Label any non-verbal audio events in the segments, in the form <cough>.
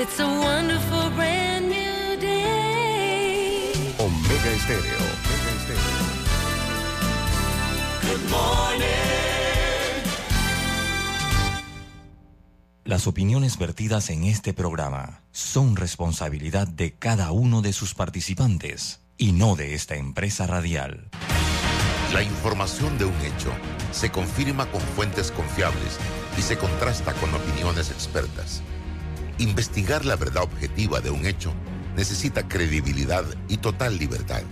It's a wonderful brand new day. Omega Estéreo. Omega Estéreo. Good morning. Las opiniones vertidas en este programa son responsabilidad de cada uno de sus participantes y no de esta empresa radial. La información de un hecho se confirma con fuentes confiables y se contrasta con opiniones expertas. Investigar la verdad objetiva de un hecho necesita credibilidad y total libertad.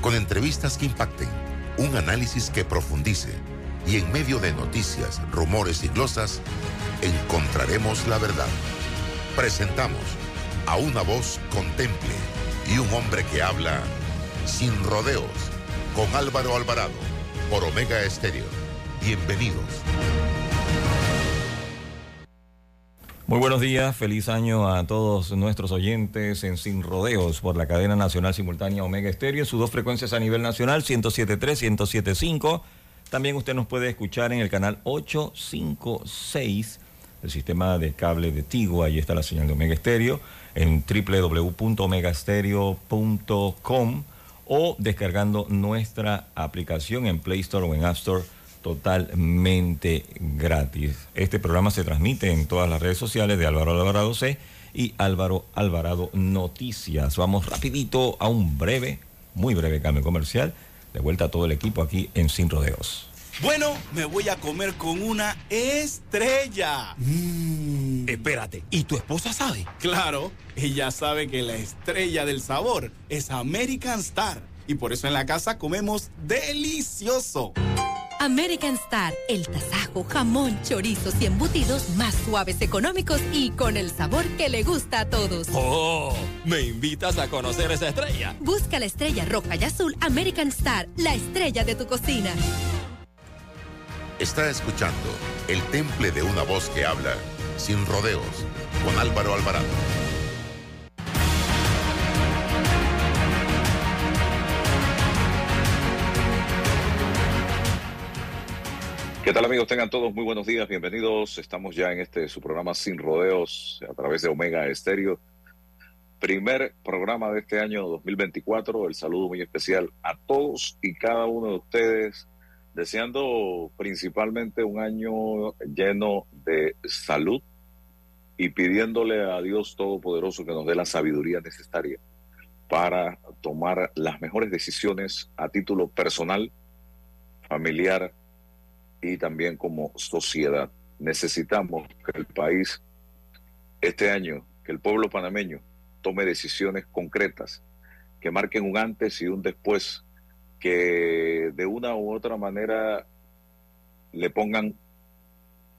Con entrevistas que impacten, un análisis que profundice y en medio de noticias, rumores y glosas, encontraremos la verdad. Presentamos a una voz contemple y un hombre que habla sin rodeos con Álvaro Alvarado por Omega Estéreo. Bienvenidos. Muy buenos días, feliz año a todos nuestros oyentes en Sin Rodeos por la cadena nacional simultánea Omega Estéreo, sus dos frecuencias a nivel nacional, 107.3, 107.5. También usted nos puede escuchar en el canal 856, el sistema de cable de Tigo, ahí está la señal de Omega Estéreo, en www.omegastereo.com o descargando nuestra aplicación en Play Store o en App Store totalmente gratis. Este programa se transmite en todas las redes sociales de Álvaro Alvarado C y Álvaro Alvarado Noticias. Vamos rapidito a un breve, muy breve cambio comercial. De vuelta a todo el equipo aquí en Sin Rodeos. Bueno, me voy a comer con una estrella. Espérate, ¿y tu esposa sabe? Claro, ella sabe que la estrella del sabor es American Star. Y por eso en la casa comemos delicioso. American Star, el tasajo, jamón, chorizos y embutidos más suaves, económicos y con el sabor que le gusta a todos. Oh, ¿me invitas a conocer esa estrella? Busca la estrella roja y azul American Star, la estrella de tu cocina. Está escuchando el temple de una voz que habla sin rodeos con Álvaro Alvarado. ¿Qué tal amigos? Tengan todos muy buenos días, bienvenidos. Estamos ya en este su programa Sin Rodeos a través de Omega Estéreo. Primer programa de este año 2024. El saludo muy especial a todos y cada uno de ustedes, deseando principalmente un año lleno de salud y pidiéndole a Dios Todopoderoso que nos dé la sabiduría necesaria para tomar las mejores decisiones a título personal, familiar y también como sociedad. Necesitamos que el país este año, que el pueblo panameño tome decisiones concretas, que marquen un antes y un después, que de una u otra manera le pongan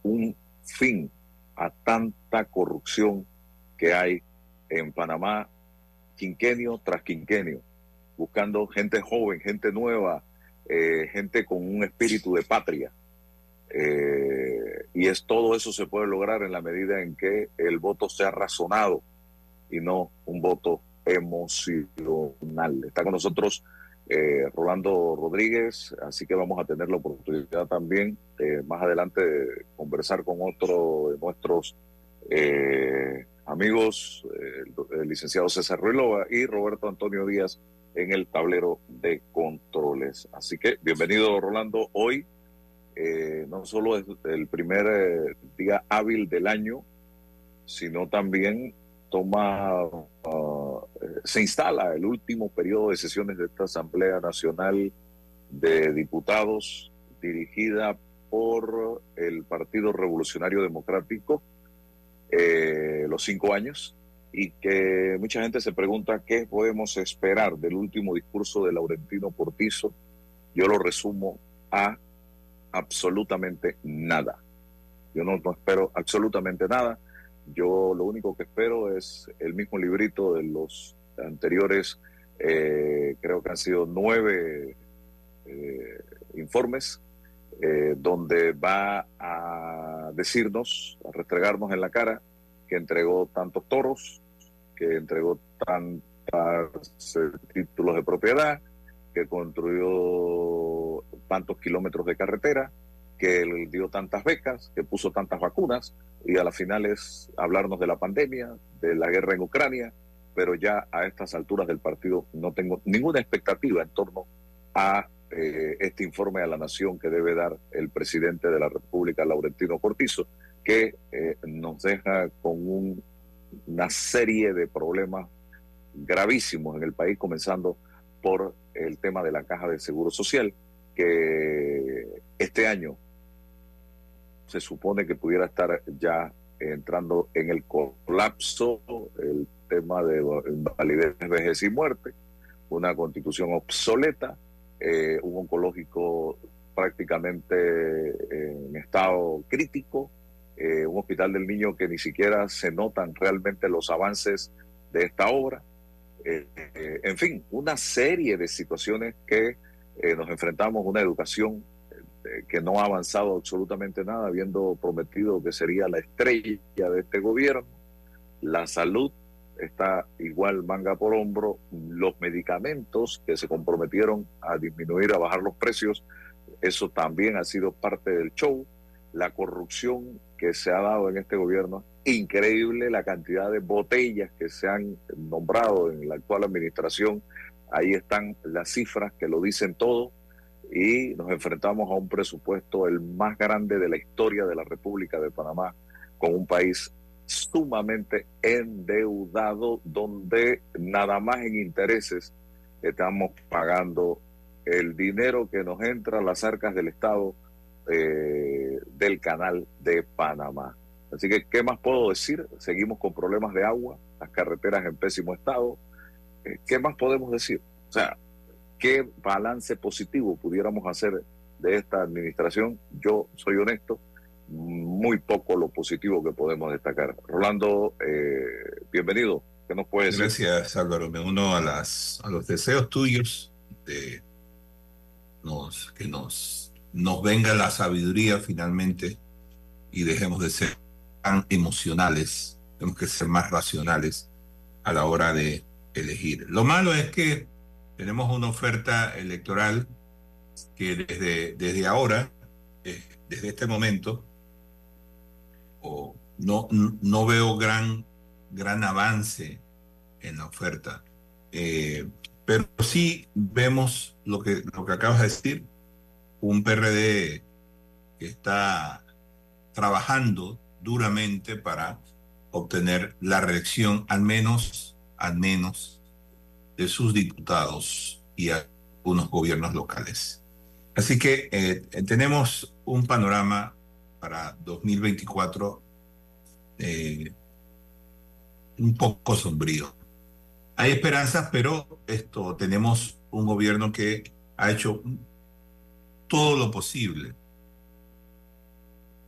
un fin a tanta corrupción que hay en Panamá, quinquenio tras quinquenio, buscando gente joven, gente nueva, eh, gente con un espíritu de patria. Eh, y es todo eso se puede lograr en la medida en que el voto sea razonado y no un voto emocional. Está con nosotros eh, Rolando Rodríguez, así que vamos a tener la oportunidad también eh, más adelante de conversar con otro de nuestros amigos, el, el licenciado César Ruilova y Roberto Antonio Díaz en el tablero de controles. Así que bienvenido Rolando hoy. Eh, no solo es el primer eh, día hábil del año, sino también toma, uh, se instala el último periodo de sesiones de esta Asamblea Nacional de Diputados dirigida por el Partido Revolucionario Democrático, eh, los cinco años, y que mucha gente se pregunta qué podemos esperar del último discurso de Laurentino Portizo. Yo lo resumo a absolutamente nada. Yo no, espero absolutamente nada. Yo lo único que espero es el mismo librito de los anteriores, eh, creo que han sido nueve eh, informes, eh, donde va a decirnos, a restregarnos en la cara que entregó tantos toros, que entregó tantos títulos de propiedad, que construyó tantos kilómetros de carretera, que dio tantas becas, que puso tantas vacunas, y a la final es hablarnos de la pandemia, de la guerra en Ucrania, pero ya a estas alturas del partido no tengo ninguna expectativa en torno a eh, este informe a la nación que debe dar el presidente de la República, Laurentino Cortizo, que eh, nos deja con un- una serie de problemas gravísimos en el país, comenzando por el tema de la caja de seguro social, que este año se supone que pudiera estar ya entrando en el colapso, el tema de invalidez, vejez y muerte, una constitución obsoleta, eh, un oncológico prácticamente en estado crítico, eh, un hospital del niño que ni siquiera se notan realmente los avances de esta obra. Eh, eh, en fin, una serie de situaciones que eh, nos enfrentamos, una educación que no ha avanzado absolutamente nada, habiendo prometido que sería la estrella de este gobierno. La salud está igual manga por hombro. Los medicamentos que se comprometieron a disminuir, a bajar los precios, eso también ha sido parte del show. La corrupción que se ha dado en este gobierno, increíble la cantidad de botellas que se han nombrado en la actual administración. Ahí están las cifras que lo dicen todo y nos enfrentamos a un presupuesto el más grande de la historia de la República de Panamá, con un país sumamente endeudado, donde nada más en intereses estamos pagando el dinero que nos entra a las arcas del Estado eh, del canal de Panamá. Así que, ¿qué más puedo decir? Seguimos con problemas de agua, las carreteras en pésimo estado. Eh, ¿Qué más podemos decir? O sea, ¿qué balance positivo pudiéramos hacer de esta administración? Yo soy honesto, muy poco lo positivo que podemos destacar. Rolando, eh, bienvenido. ¿Qué nos puedes decir? Gracias, Álvaro. Me uno a, las, a los deseos tuyos de nos, que nos, nos venga la sabiduría finalmente y dejemos de ser tan emocionales. Tenemos que ser más racionales a la hora de elegir. Lo malo es que tenemos una oferta electoral que desde, desde ahora, eh, desde este momento, o no, no veo gran, gran avance en la oferta. Eh, pero sí vemos lo que, lo que acabas de decir, un PRD que está trabajando duramente para obtener la reelección, al menos, al menos, de sus diputados y algunos gobiernos locales. Así que eh, tenemos un panorama para 2024 eh, un poco sombrío. Hay esperanzas, pero esto tenemos un gobierno que ha hecho todo lo posible,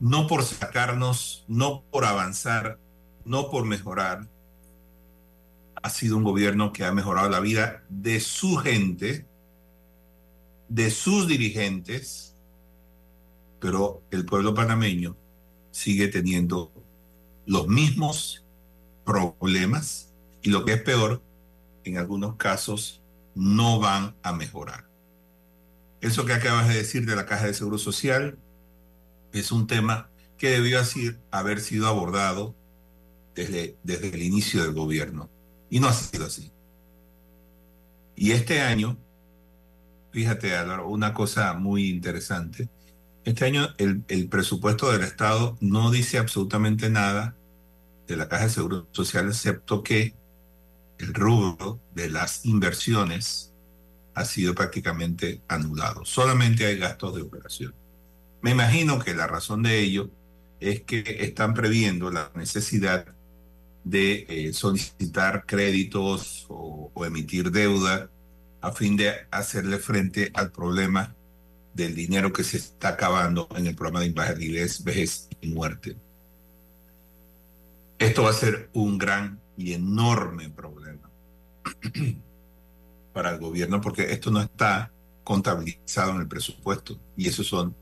no por sacarnos, no por avanzar, no por mejorar. Ha sido un gobierno que ha mejorado la vida de su gente, de sus dirigentes, pero el pueblo panameño sigue teniendo los mismos problemas y lo que es peor, en algunos casos no van a mejorar. Eso que acabas de decir de la Caja de Seguro Social es un tema que debió haber sido abordado desde, desde el inicio del gobierno y no ha sido así. Y este año, fíjate, una cosa muy interesante, este año el, el presupuesto del Estado no dice absolutamente nada de la Caja de Seguro Social, excepto que el rubro de las inversiones ha sido prácticamente anulado. Solamente hay gastos de operación. Me imagino que la razón de ello es que están previendo la necesidad de eh, solicitar créditos o, emitir deuda a fin de hacerle frente al problema del dinero que se está acabando en el programa de invalidez, vejez y muerte. Esto va a ser un gran y enorme problema <clears throat> para el gobierno porque esto no está contabilizado en el presupuesto y esos son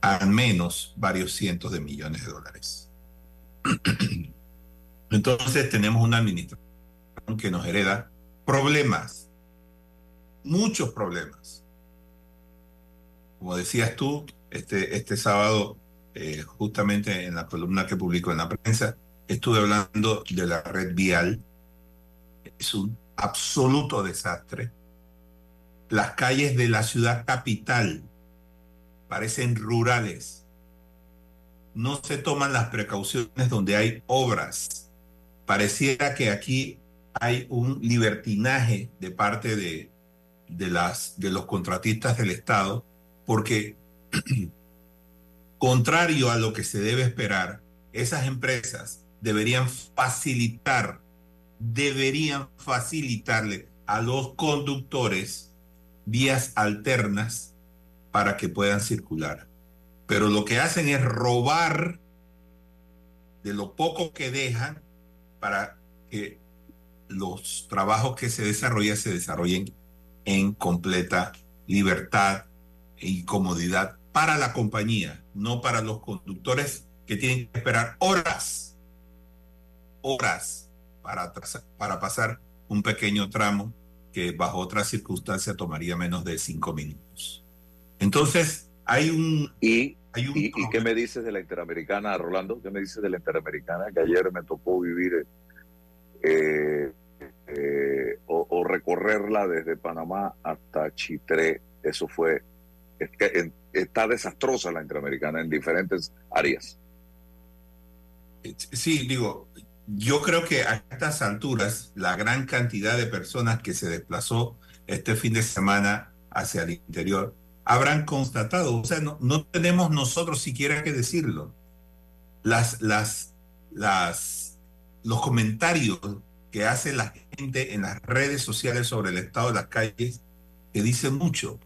al menos varios cientos de millones de dólares. <clears throat> Entonces tenemos una administración que nos hereda problemas, muchos problemas. como decías tú, este, este sábado, eh, justamente en la columna que publicó en la prensa, estuve hablando de la red vial. Es un absoluto desastre. Las calles de la ciudad capital parecen rurales. No se toman las precauciones donde hay obras. Pareciera que aquí hay un libertinaje de parte de, de, las, de los contratistas del Estado, porque <clears throat> contrario a lo que se debe esperar, esas empresas deberían facilitar, deberían facilitarle a los conductores vías alternas para que puedan circular. Pero lo que hacen es robar de lo poco que dejan para que los trabajos que se desarrollan se desarrollen en completa libertad y comodidad para la compañía, no para los conductores que tienen que esperar horas, horas para, para pasar un pequeño tramo que bajo otras circunstancias tomaría menos de cinco minutos. Entonces, hay un... Y, hay un y, y qué me dices de la Interamericana, Rolando? ¿Qué me dices de la Interamericana? Que ayer me tocó vivir eh, eh, o, o, recorrerla desde Panamá hasta Chitré. Eso fue... Es que en, está desastrosa la Interamericana en diferentes áreas. Sí, digo, yo creo que a estas alturas la gran cantidad de personas que se desplazó este fin de semana hacia el interior habrán constatado, o sea, no, no tenemos nosotros siquiera que decirlo. Las, las, las, los comentarios que hace la gente en las redes sociales sobre el estado de las calles que dicen mucho.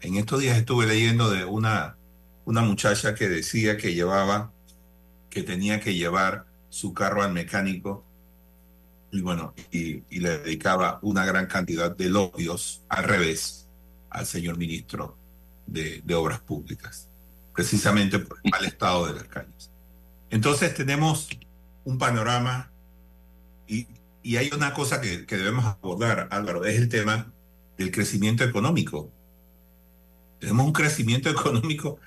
En estos días estuve leyendo de una, una muchacha que decía que llevaba, que tenía que llevar su carro al mecánico y bueno, y, y le dedicaba una gran cantidad de elogios al revés al señor ministro de, Obras Públicas, precisamente por el mal estado de las calles. Entonces tenemos un panorama y, hay una cosa que, que, debemos abordar, Álvaro, es el tema del crecimiento económico. Tenemos un crecimiento <laughs> económico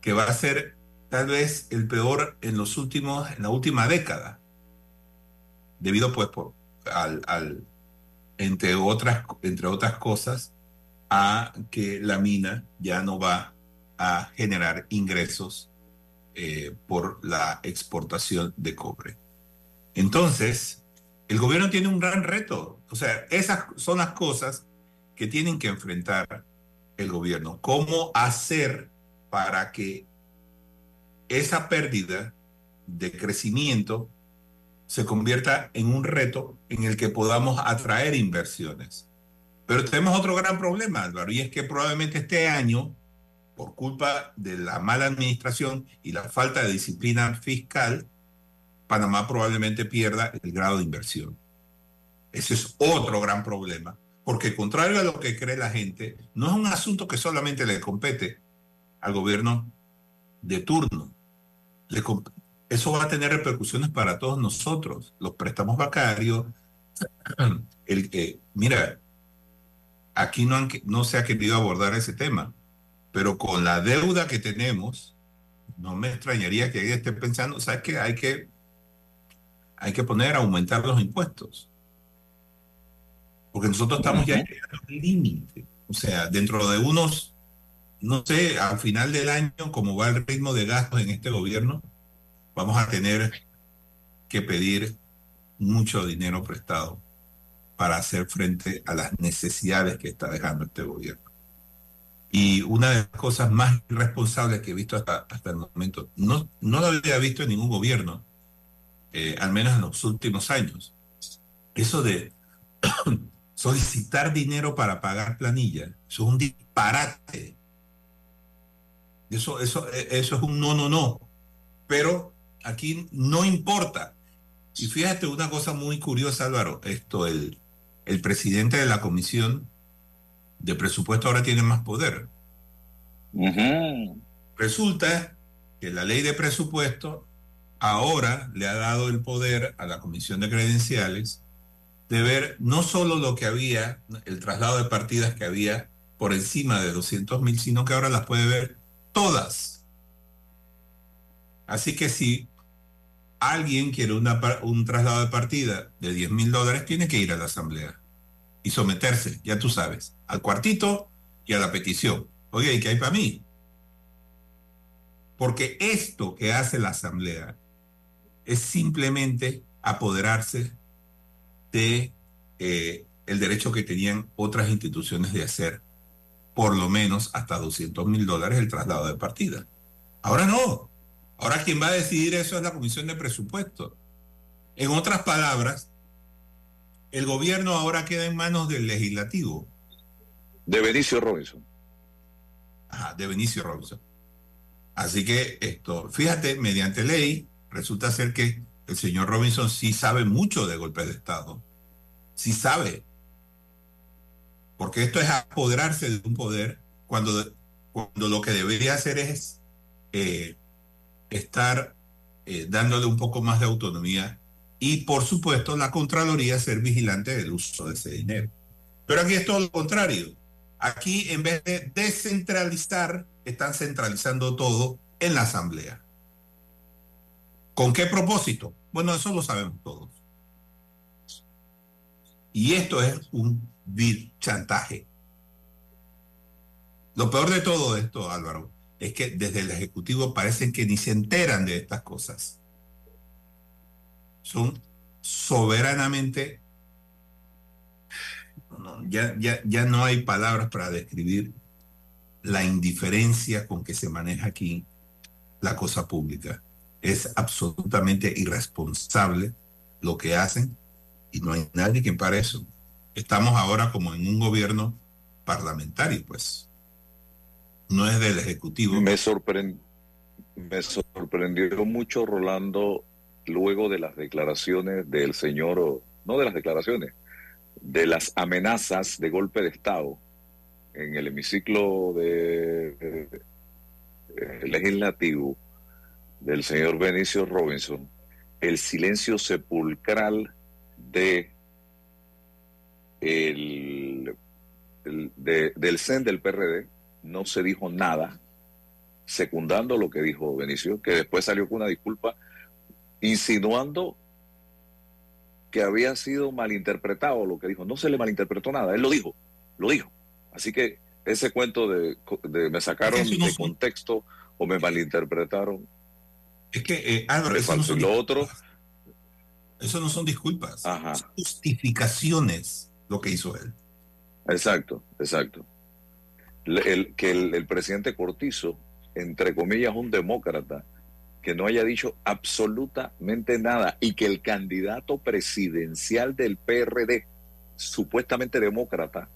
que va a ser tal vez el peor en los últimos, en la última década, debido pues al entre otras, entre otras cosas, a que la mina ya no va a generar ingresos eh, por la exportación de cobre. Entonces, el gobierno tiene un gran reto. O sea, esas son las cosas que tienen que enfrentar el gobierno. ¿Cómo hacer para que esa pérdida de crecimiento se convierta en un reto en el que podamos atraer inversiones? Pero tenemos otro gran problema, Álvaro, y es que probablemente este año, por culpa de la mala administración y la falta de disciplina fiscal, Panamá probablemente pierda el grado de inversión. Ese es otro gran problema, porque contrario a lo que cree la gente, no es un asunto que solamente le compete al gobierno de turno. Eso va a tener repercusiones para todos nosotros, los préstamos bancarios, <clears throat> el que, mira, aquí no, han, no se ha querido abordar ese tema, pero con la deuda que tenemos, no me extrañaría que ella esté pensando, ¿sabes qué? Hay que, hay que poner a aumentar los impuestos. Porque nosotros estamos ya llegando al límite. O sea, dentro de unos, no sé, al final del año, como va el ritmo de gastos en este gobierno, vamos a tener que pedir mucho dinero prestado para hacer frente a las necesidades que está dejando este gobierno. Y una de las cosas más irresponsables que he visto hasta, hasta el momento, no, no lo había visto en ningún gobierno, eh, al menos en los últimos años, eso de <coughs> solicitar dinero para pagar planilla, eso es un disparate. Eso, eso, eso es un no, no, no. Pero aquí no importa. Y fíjate una cosa muy curiosa, Álvaro, esto, el, el presidente de la comisión de presupuesto ahora tiene más poder. Uh -huh. Resulta que la ley de presupuesto ahora le ha dado el poder a la comisión de credenciales de ver no solo lo que había, el traslado de partidas que había por encima de 200 mil, sino que ahora las puede ver todas. Así que si alguien quiere una, un traslado de partida de 10 mil dólares, tiene que ir a la asamblea y someterse, ya tú sabes, al cuartito y a la petición. Oye, ¿y qué hay para mí? Porque esto que hace la asamblea es simplemente apoderarse de eh, el derecho que tenían otras instituciones de hacer por lo menos hasta 200 mil dólares el traslado de partida. Ahora no. Ahora quien va a decidir eso es la Comisión de Presupuesto. En otras palabras, el gobierno ahora queda en manos del legislativo. De Benicio Robinson. Ajá, de Benicio Robinson. Así que esto, fíjate, mediante ley, resulta ser que el señor Robinson sí sabe mucho de golpes de Estado. Sí sabe. Porque esto es apoderarse de un poder cuando, cuando lo que debería hacer es eh, estar eh, dándole un poco más de autonomía y, por supuesto, la Contraloría ser vigilante del uso de ese dinero. Pero aquí es todo lo contrario. Aquí, en vez de descentralizar, están centralizando todo en la Asamblea. ¿Con qué propósito? Bueno, eso lo sabemos todos. Y esto es un chantaje. Lo peor de todo esto, Álvaro, es que desde el Ejecutivo parecen que ni se enteran de estas cosas. Son soberanamente... ya, ya, ya no hay palabras para describir la indiferencia con que se maneja aquí la cosa pública. Es absolutamente irresponsable lo que hacen y no hay nadie que para. Estamos ahora como en un gobierno parlamentario, pues no es del Ejecutivo. Me, me sorprendió mucho, Rolando, luego de las declaraciones del señor, no de las declaraciones, de las amenazas de golpe de Estado en el hemiciclo de, legislativo del señor Benicio Robinson, el silencio sepulcral de el, del CEN del PRD, no se dijo nada, secundando lo que dijo Benicio, que después salió con una disculpa, insinuando que había sido malinterpretado lo que dijo. No se le malinterpretó nada, él lo dijo, lo dijo. Así que ese cuento de, me sacaron de contexto o me malinterpretaron. Es que, eh, Álvaro, eso no son lo otro. Eso no son disculpas, son justificaciones lo que hizo él. Exacto, exacto el, que el, presidente Cortizo, entre comillas, un demócrata, que no haya dicho absolutamente nada y que el candidato presidencial del PRD, supuestamente demócrata,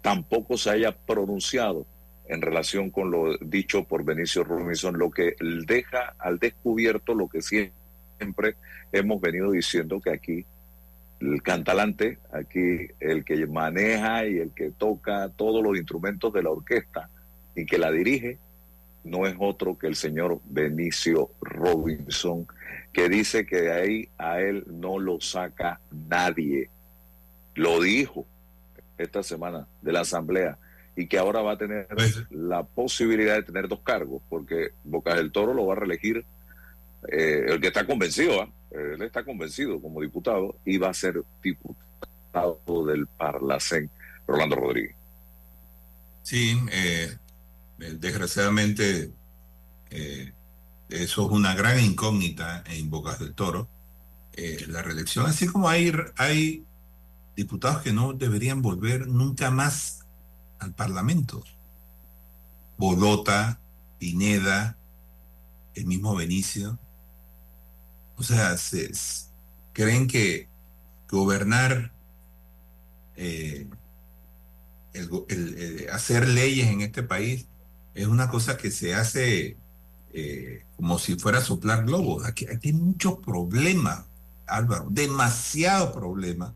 tampoco se haya pronunciado en relación con lo dicho por Benicio Robinson, lo que deja al descubierto lo que siempre hemos venido diciendo que aquí el cantalante, aquí el que maneja y el que toca todos los instrumentos de la orquesta y que la dirige, no es otro que el señor Benicio Robinson, que dice que de ahí a él no lo saca nadie. Lo dijo esta semana de la Asamblea y que ahora va a tener pues, la posibilidad de tener dos cargos, porque Bocas del Toro lo va a reelegir eh, el que está convencido, ¿ah? Él está convencido como diputado y va a ser diputado del Parlacén, Rolando Rodríguez. Sí, eh, desgraciadamente eh, eso es una gran incógnita en Bocas del Toro, la reelección, así como hay, hay diputados que no deberían volver nunca más al Parlamento. Bolota, Pineda, el mismo Benicio, o sea, creen que gobernar, eh, el, hacer leyes en este país es una cosa que se hace eh, como si fuera soplar globos. Aquí, hay muchos problemas, Álvaro, demasiado problemas,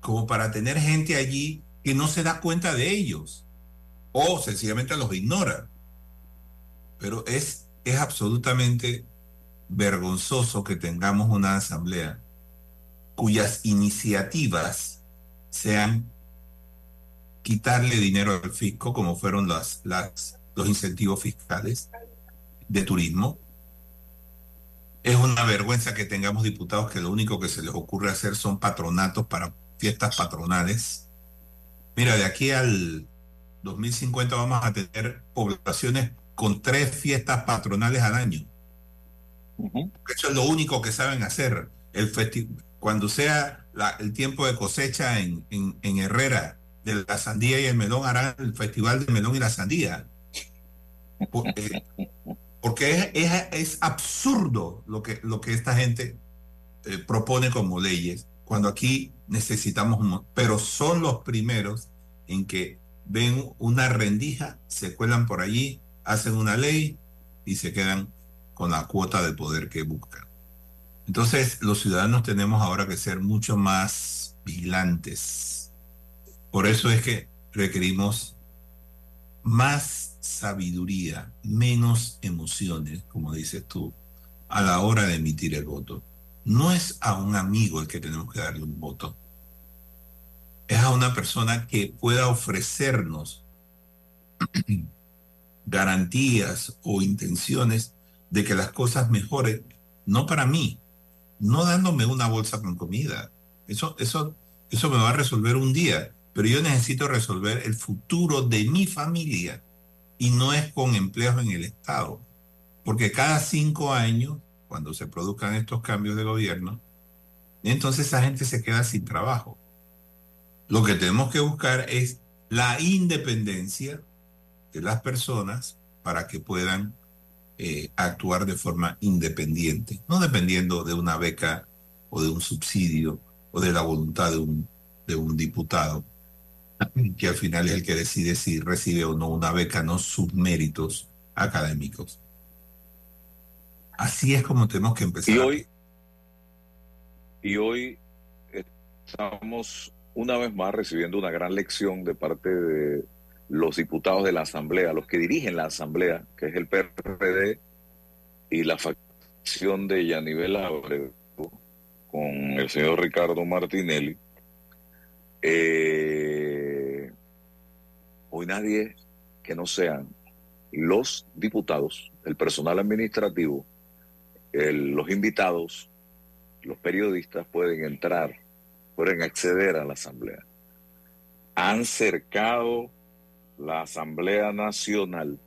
como para tener gente allí que no se da cuenta de ellos o sencillamente los ignora. Pero es, es absolutamente vergonzoso que tengamos una asamblea cuyas iniciativas sean quitarle dinero al fisco, como fueron las, los incentivos fiscales de turismo. Es una vergüenza que tengamos diputados que lo único que se les ocurre hacer son patronatos para fiestas patronales. Mira, de aquí al 2050 vamos a tener poblaciones con tres fiestas patronales al año. Eso es lo único que saben hacer. El cuando sea el tiempo de cosecha en, en, Herrera de la sandía y el melón, harán el festival del melón y la sandía. Porque, porque es, es, es, absurdo lo que, lo que esta gente eh, propone como leyes, cuando aquí necesitamos, un, pero son los primeros en que ven una rendija, se cuelan por allí, hacen una ley y se quedan con la cuota de poder que buscan. Entonces, los ciudadanos tenemos ahora que ser mucho más vigilantes. Por eso es que requerimos más sabiduría, menos emociones, como dices tú, a la hora de emitir el voto. No es a un amigo el que tenemos que darle un voto. Es a una persona que pueda ofrecernos <clears throat> garantías o intenciones de que las cosas mejoren, no para mí, no dándome una bolsa con comida. Eso, eso, eso me va a resolver un día, pero yo necesito resolver el futuro de mi familia y no es con empleos en el Estado, porque cada cinco años, cuando se produzcan estos cambios de gobierno, entonces esa gente se queda sin trabajo. Lo que tenemos que buscar es la independencia de las personas para que puedan eh, actuar de forma independiente, no dependiendo de una beca o de un subsidio o de la voluntad de un, de un diputado, que al final es el que decide si recibe o no una beca, no sus méritos académicos. Así es como tenemos que empezar. Y hoy, y hoy estamos una vez más recibiendo una gran lección de parte de los diputados de la Asamblea, los que dirigen la Asamblea, que es el PRD y la facción de Yanivel Abreu, con el señor Ricardo Martinelli, eh, hoy nadie que no sean los diputados, el personal administrativo, los invitados, los periodistas pueden entrar, pueden acceder a la Asamblea. Han cercado la Asamblea Nacional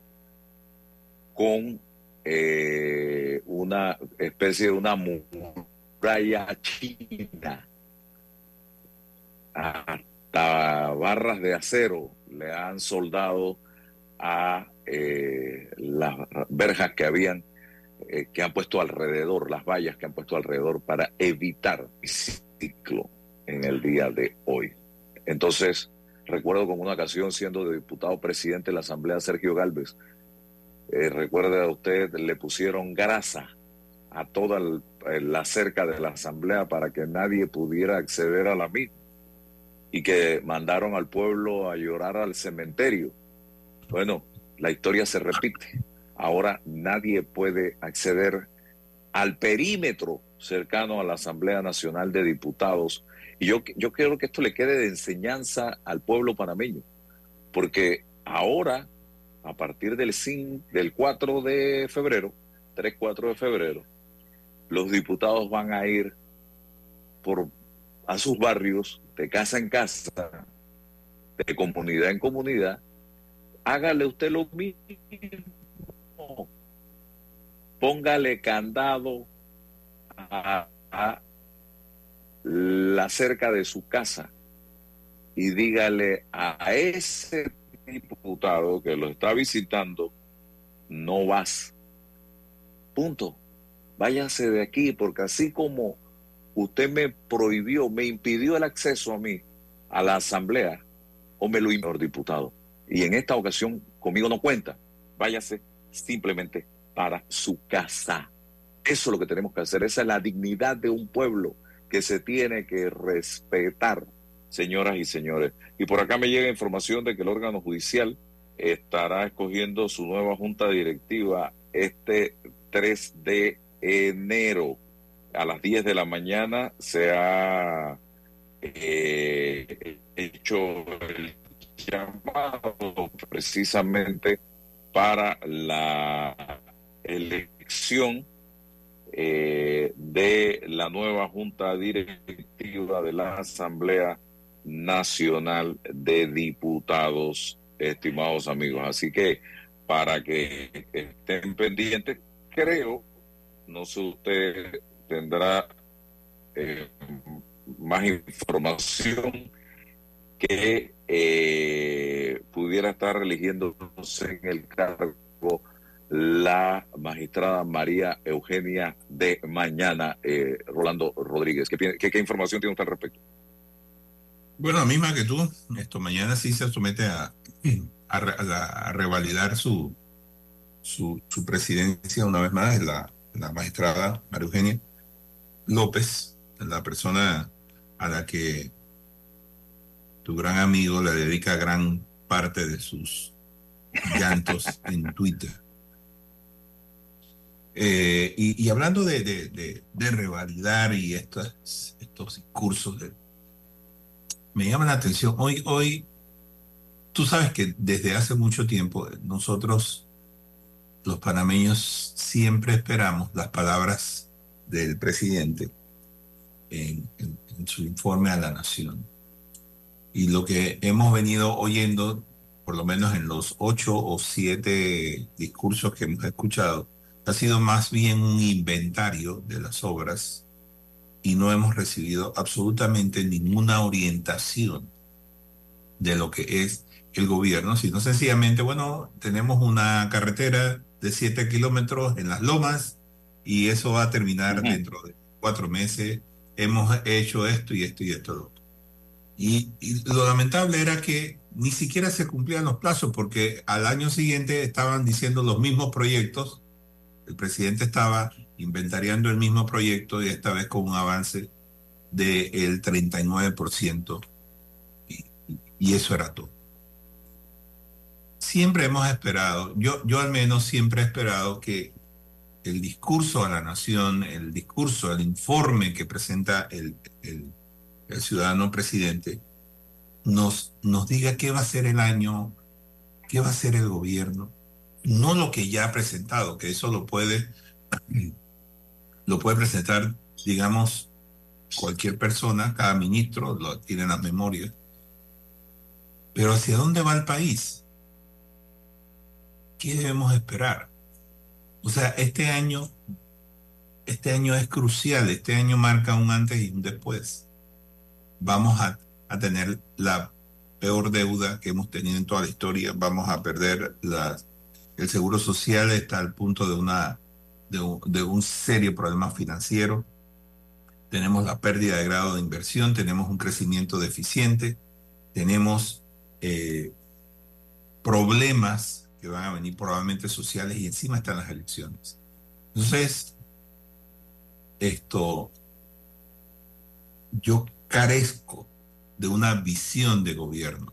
con eh, una especie de una muralla china. Hasta barras de acero le han soldado a eh, las verjas que habían, eh, que han puesto alrededor, las vallas que han puesto alrededor para evitar ciclo en el día de hoy. Entonces, Recuerdo como una ocasión siendo de diputado presidente de la Asamblea Sergio Galvez. Eh, recuerda usted, le pusieron grasa a toda la cerca de la Asamblea para que nadie pudiera acceder a la misma y que mandaron al pueblo a llorar al cementerio. Bueno, la historia se repite. Ahora nadie puede acceder al perímetro cercano a la Asamblea Nacional de Diputados y yo, yo quiero que esto le quede de enseñanza al pueblo panameño, porque ahora, a partir del, del 4 de febrero, 3-4 de febrero, los diputados van a ir por, a sus barrios, de casa en casa, de comunidad en comunidad, hágale usted lo mismo. Póngale candado a, a la cerca de su casa y dígale a ese diputado que lo está visitando, no vas. Punto. Váyase de aquí, porque así como usted me prohibió, me impidió el acceso a mí, a la asamblea, o me lo impidió diputado. Y en esta ocasión conmigo no cuenta. Váyase simplemente para su casa. Eso es lo que tenemos que hacer. Esa es la dignidad de un pueblo que se tiene que respetar, señoras y señores. Y por acá me llega información de que el órgano judicial estará escogiendo su nueva junta directiva este 3 de enero. A las 10 de la mañana se ha eh, hecho el llamado precisamente para la elección eh, de la nueva Junta Directiva de la Asamblea Nacional de Diputados, estimados amigos. Así que para que estén pendientes, creo, no sé, usted tendrá eh, más información que eh, pudiera estar eligiéndose en el cargo la magistrada María Eugenia de Mañana, eh, Rolando Rodríguez. ¿Qué, información tiene usted al respecto? Bueno, la misma que tú. Esto mañana sí se somete a, a, a, revalidar su, su, su, presidencia una vez más, la, la magistrada María Eugenia López, la persona a la que tu gran amigo le dedica gran parte de sus llantos en Twitter. Eh, y, y, hablando de, de, de, de, revalidar y estos, discursos, me llama la atención. Hoy, hoy, tú sabes que desde hace mucho tiempo nosotros, los panameños, siempre esperamos las palabras del presidente en, en, en su informe a la nación. Y lo que hemos venido oyendo, por lo menos en los ocho o siete discursos que hemos escuchado, ha sido más bien un inventario de las obras y no hemos recibido absolutamente ninguna orientación de lo que es el gobierno, sino sencillamente, bueno, tenemos una carretera de siete kilómetros en las lomas y eso va a terminar dentro de cuatro meses. Hemos hecho esto y esto y esto. Y, y, lo lamentable era que ni siquiera se cumplían los plazos porque al año siguiente estaban diciendo los mismos proyectos. El presidente estaba inventariando el mismo proyecto y esta vez con un avance del 39%. Y, eso era todo. Siempre hemos esperado, yo, yo al menos siempre he esperado que el discurso a la nación, el discurso, el informe que presenta el, el el ciudadano presidente, nos, nos diga qué va a ser el año, qué va a ser el gobierno, no lo que ya ha presentado, que eso lo puede, <clears throat> lo puede presentar, digamos, cualquier persona, cada ministro lo tiene en las memorias. Pero ¿hacia dónde va el país? ¿Qué debemos esperar? O sea, este año, este año es crucial, este año marca un antes y un después vamos a, a, tener la peor deuda que hemos tenido en toda la historia, vamos a perder la, el seguro social está al punto de, una, de, un, serio problema financiero, tenemos la pérdida de grado de inversión, tenemos un crecimiento deficiente, tenemos eh, problemas que van a venir probablemente sociales y encima están las elecciones. Entonces, esto, yo carezco de una visión de gobierno,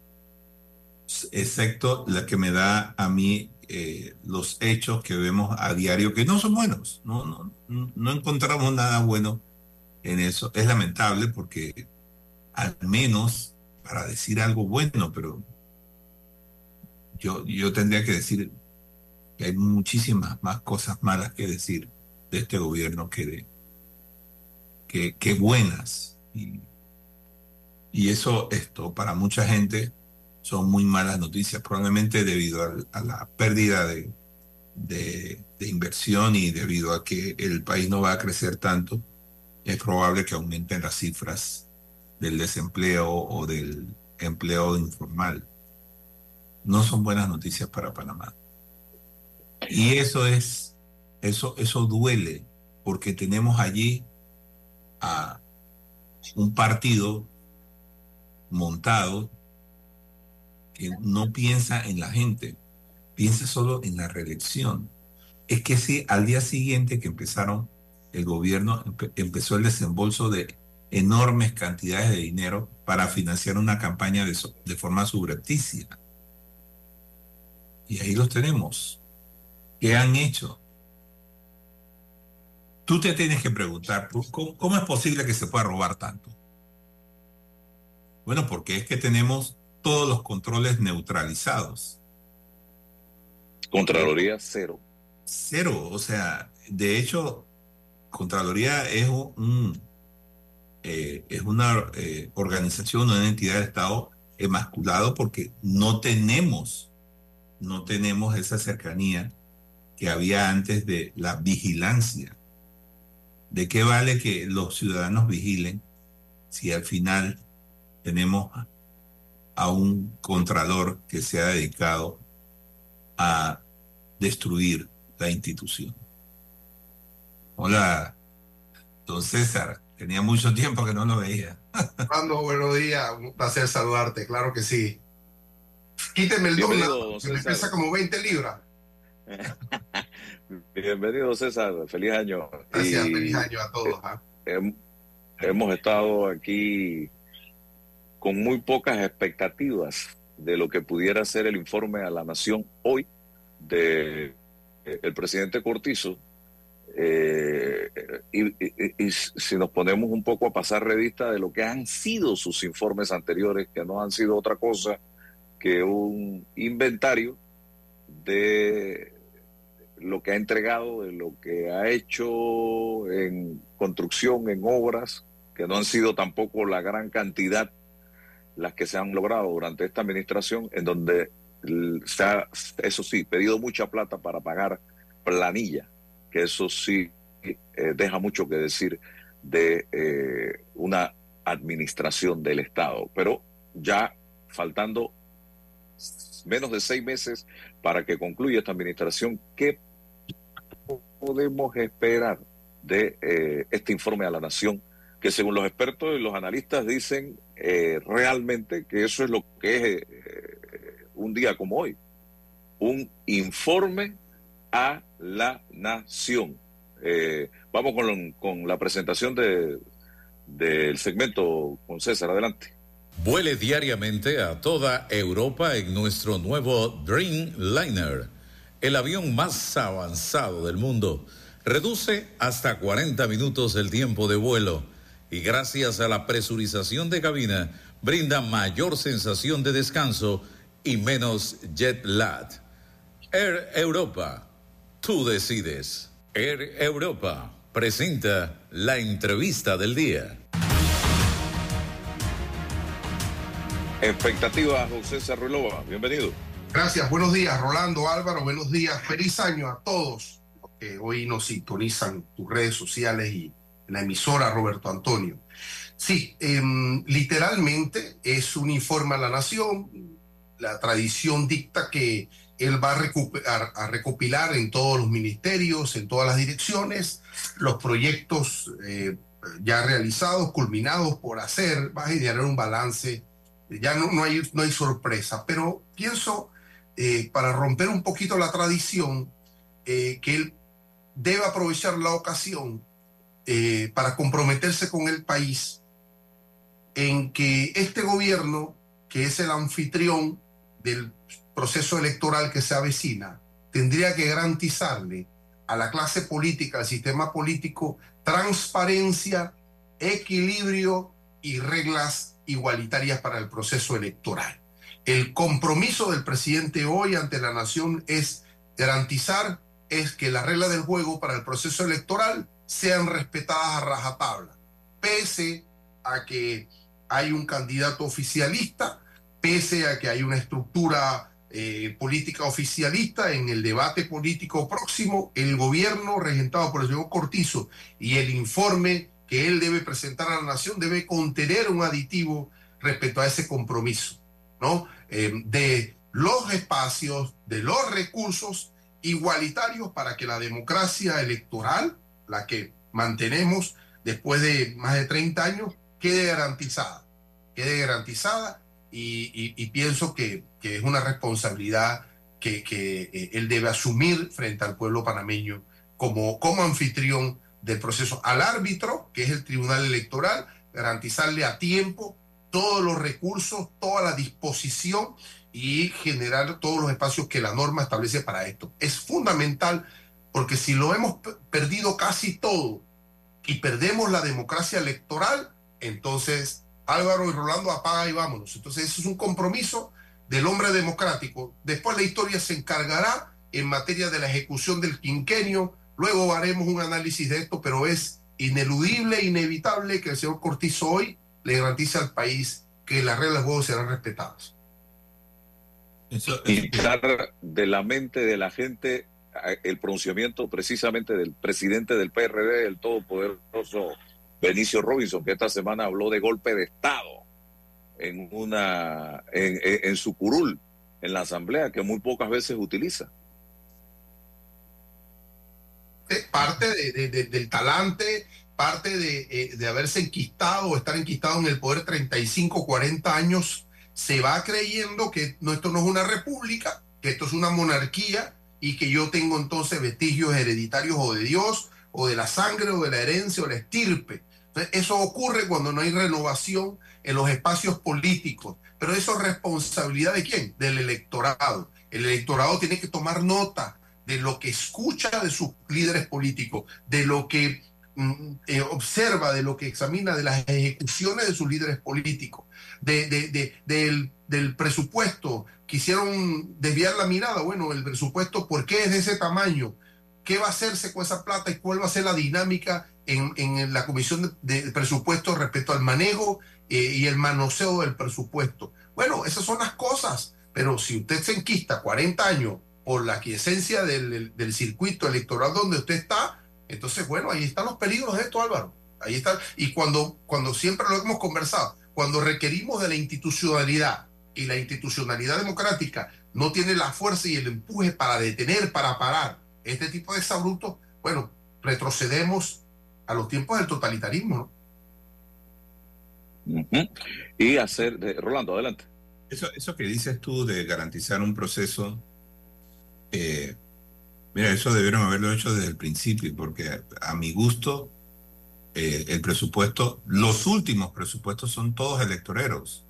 excepto la que me da a mí eh, los hechos que vemos a diario, que no son buenos, no, no, no encontramos nada bueno en eso. Es lamentable porque al menos para decir algo bueno, pero yo, yo tendría que decir que hay muchísimas más cosas malas que decir de este gobierno que de que, que buenas. Y, y eso, esto, para mucha gente son muy malas noticias, probablemente debido a, la pérdida de, de, de, inversión y debido a que el país no va a crecer tanto, es probable que aumenten las cifras del desempleo o del empleo informal. No son buenas noticias para Panamá. Y eso es, eso, eso duele, porque tenemos allí a un partido montado que no piensa en la gente, piensa solo en la reelección. Es que si al día siguiente que empezaron el gobierno, empe empezó el desembolso de enormes cantidades de dinero para financiar una campaña de, forma subrepticia. Y ahí los tenemos. ¿Qué han hecho? Tú te tienes que preguntar, ¿cómo, ¿cómo es posible que se pueda robar tanto? Bueno, porque es que tenemos todos los controles neutralizados. Contraloría cero. Cero, o sea, de hecho, Contraloría es un, eh, es una eh, organización, una entidad de Estado emasculado porque no tenemos, no tenemos esa cercanía que había antes de la vigilancia. ¿De qué vale que los ciudadanos vigilen si al final tenemos a un contralor que se ha dedicado a destruir la institución? Hola, don César. Tenía mucho tiempo que no lo veía. <laughs> Fernando, buenos días. Un placer saludarte, claro que sí. Quíteme el dólar, que me pesa como 20 libras. <laughs> Bienvenido, César. Feliz año. Gracias, Y feliz año a todos. ¿ah? hem- hemos estado aquí con muy pocas expectativas de lo que pudiera ser el informe a la nación hoy de eh, el presidente Cortizo. Eh, y, si nos ponemos un poco a pasar revista de lo que han sido sus informes anteriores, que no han sido otra cosa que un inventario de lo que ha entregado, de lo que ha hecho en construcción, en obras, que no han sido tampoco la gran cantidad las que se han logrado durante esta administración, en donde se ha, eso sí, pedido mucha plata para pagar planilla, que eso sí eh, deja mucho que decir de eh, una administración del Estado. Pero ya faltando menos de seis meses para que concluya esta administración, ¿qué podemos esperar de eh, este informe a la nación? Que según los expertos y los analistas dicen eh, realmente que eso es lo que es eh, un día como hoy, un informe a la nación. Eh, vamos con, con la presentación de, del segmento con César, adelante. Vuele diariamente a toda Europa en nuestro nuevo Dreamliner, el avión más avanzado del mundo. Reduce hasta 40 minutos el tiempo de vuelo y gracias a la presurización de cabina brinda mayor sensación de descanso y menos jet lag. Air Europa, tú decides. Air Europa presenta la entrevista del día. Expectativas, José Cerruelova, bienvenido. Gracias, buenos días, Rolando, Álvaro, buenos días, feliz año a todos los que hoy nos sintonizan tus redes sociales y la emisora Roberto Antonio. Sí, em, literalmente es un informe a la nación. La tradición dicta que él va a, recopilar en todos los ministerios, en todas las direcciones, los proyectos eh, ya realizados, culminados por hacer, va a generar un balance. Ya no, no hay, no hay sorpresa, pero pienso, eh, para romper un poquito la tradición, eh, que él debe aprovechar la ocasión eh, para comprometerse con el país en que este gobierno, que es el anfitrión del proceso electoral que se avecina, tendría que garantizarle a la clase política, al sistema político, transparencia, equilibrio y reglas igualitarias para el proceso electoral. El compromiso del presidente hoy ante la nación es garantizar es que las reglas del juego para el proceso electoral sean respetadas a rajatabla, pese a que hay un candidato oficialista, pese a que hay una estructura eh, política oficialista en el debate político próximo, el gobierno regentado por el señor Cortizo y el informe que él debe presentar a la nación debe contener un aditivo respecto a ese compromiso, ¿no? Eh, de los espacios, de los recursos igualitarios para que la democracia electoral, la que mantenemos después de más de 30 años, quede garantizada, quede garantizada y, pienso que, que es una responsabilidad que, que, eh, él debe asumir frente al pueblo panameño como, como anfitrión del proceso. Al árbitro, que es el Tribunal Electoral, garantizarle a tiempo todos los recursos, toda la disposición y generar todos los espacios que la norma establece para esto. Es fundamental porque si lo hemos pe- perdido casi todo y perdemos la democracia electoral, entonces Álvaro y Rolando apaga y vámonos. Entonces, eso es un compromiso del hombre democrático. Después la historia se encargará en materia de la ejecución del quinquenio. Luego haremos un análisis de esto, pero es ineludible, inevitable que el señor Cortizo hoy le garantice al país que las reglas de juego serán respetadas. Quitar de la mente de la gente el pronunciamiento precisamente del presidente del PRD, el todopoderoso Benicio Robinson, que esta semana habló de golpe de Estado en, una, en, en su curul, en la Asamblea, que muy pocas veces utiliza. Parte de, de, del talante, parte de, eh, haberse enquistado o estar enquistado en el poder 35, 40 años, se va creyendo que esto no es una república, que esto es una monarquía y que yo tengo entonces vestigios hereditarios o de Dios, o de la sangre, o de la herencia, o la estirpe. Eso ocurre cuando no hay renovación en los espacios políticos. Pero eso es responsabilidad de quién? Del electorado. El electorado tiene que tomar nota de lo que escucha de sus líderes políticos, de lo que mm, eh, observa, de lo que examina, de las ejecuciones de sus líderes políticos, de, de, de, del, del presupuesto, quisieron desviar la mirada. Bueno, el presupuesto, ¿por qué es de ese tamaño? ¿Qué va a hacerse con esa plata y cuál va a ser la dinámica en, en la comisión de, de, presupuesto respecto al manejo eh, y el manoseo del presupuesto? Bueno, esas son las cosas, pero si usted se enquista 40 años por la quiesencia del, del circuito electoral donde usted está, entonces, bueno, ahí están los peligros de esto, Álvaro. Ahí están. Y cuando, cuando siempre lo hemos conversado, cuando requerimos de la institucionalidad, y la institucionalidad democrática no tiene la fuerza y el empuje para detener, para parar este tipo de exabruptos, bueno, retrocedemos a los tiempos del totalitarismo. ¿no? Uh -huh. Y hacer, Rolando, adelante. Eso, eso que dices tú de garantizar un proceso, eh, mira, eso debieron haberlo hecho desde el principio, porque a, a mi gusto, eh, el presupuesto, los últimos presupuestos son todos electoreros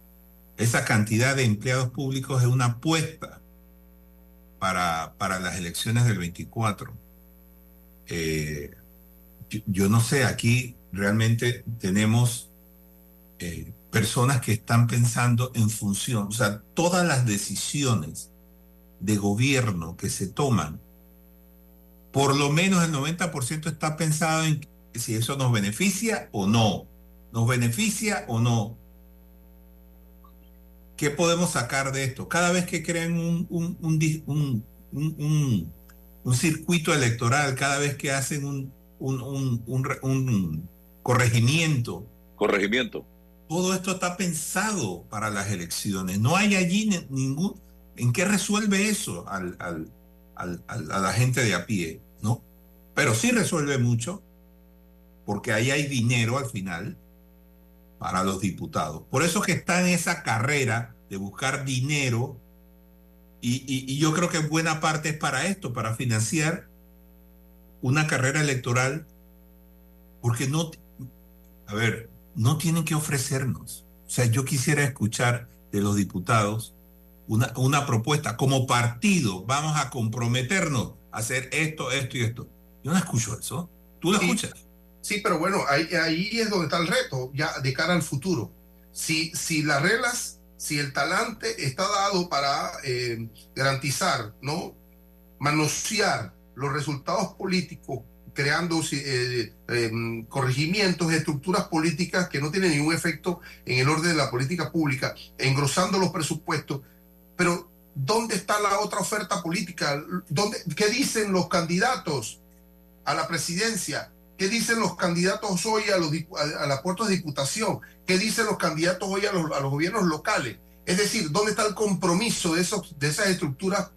esa cantidad de empleados públicos es una apuesta para, para las elecciones del 24. Eh, yo, no sé, aquí realmente tenemos eh, personas que están pensando en función, o sea, todas las decisiones de gobierno que se toman, por lo menos el 90% está pensado en si eso nos beneficia o no, nos beneficia o no, ¿Qué podemos sacar de esto? Cada vez que crean un, un, un, un, un circuito electoral, cada vez que hacen un, corregimiento. Corregimiento. Todo esto está pensado para las elecciones. No hay allí ningún... ¿En qué resuelve eso al, al, al, a la gente de a pie? ¿no? Pero sí resuelve mucho, porque ahí hay dinero al final para los diputados. Por eso que está en esa carrera de buscar dinero y, y, y, yo creo que buena parte es para esto, para financiar una carrera electoral, porque no, a ver, no tienen que ofrecernos. O sea, yo quisiera escuchar de los diputados una, una propuesta como partido, vamos a comprometernos a hacer esto, esto y esto. Yo no escucho eso. ¿Tú lo sí. escuchas? Sí, pero bueno, ahí, es donde está el reto, ya de cara al futuro. Si, si las reglas, si el talante está dado para eh, garantizar, ¿no? Manosear los resultados políticos, creando eh, eh, corregimientos, estructuras políticas que no tienen ningún efecto en el orden de la política pública, engrosando los presupuestos. Pero, ¿dónde está la otra oferta política? ¿Dónde, ¿Qué dicen los candidatos a la presidencia? ¿Qué dicen los candidatos hoy a, los, a, a la puerta de diputación? ¿Qué dicen los candidatos hoy a los, a los, gobiernos locales? Es decir, ¿dónde está el compromiso de, esos, de esas estructuras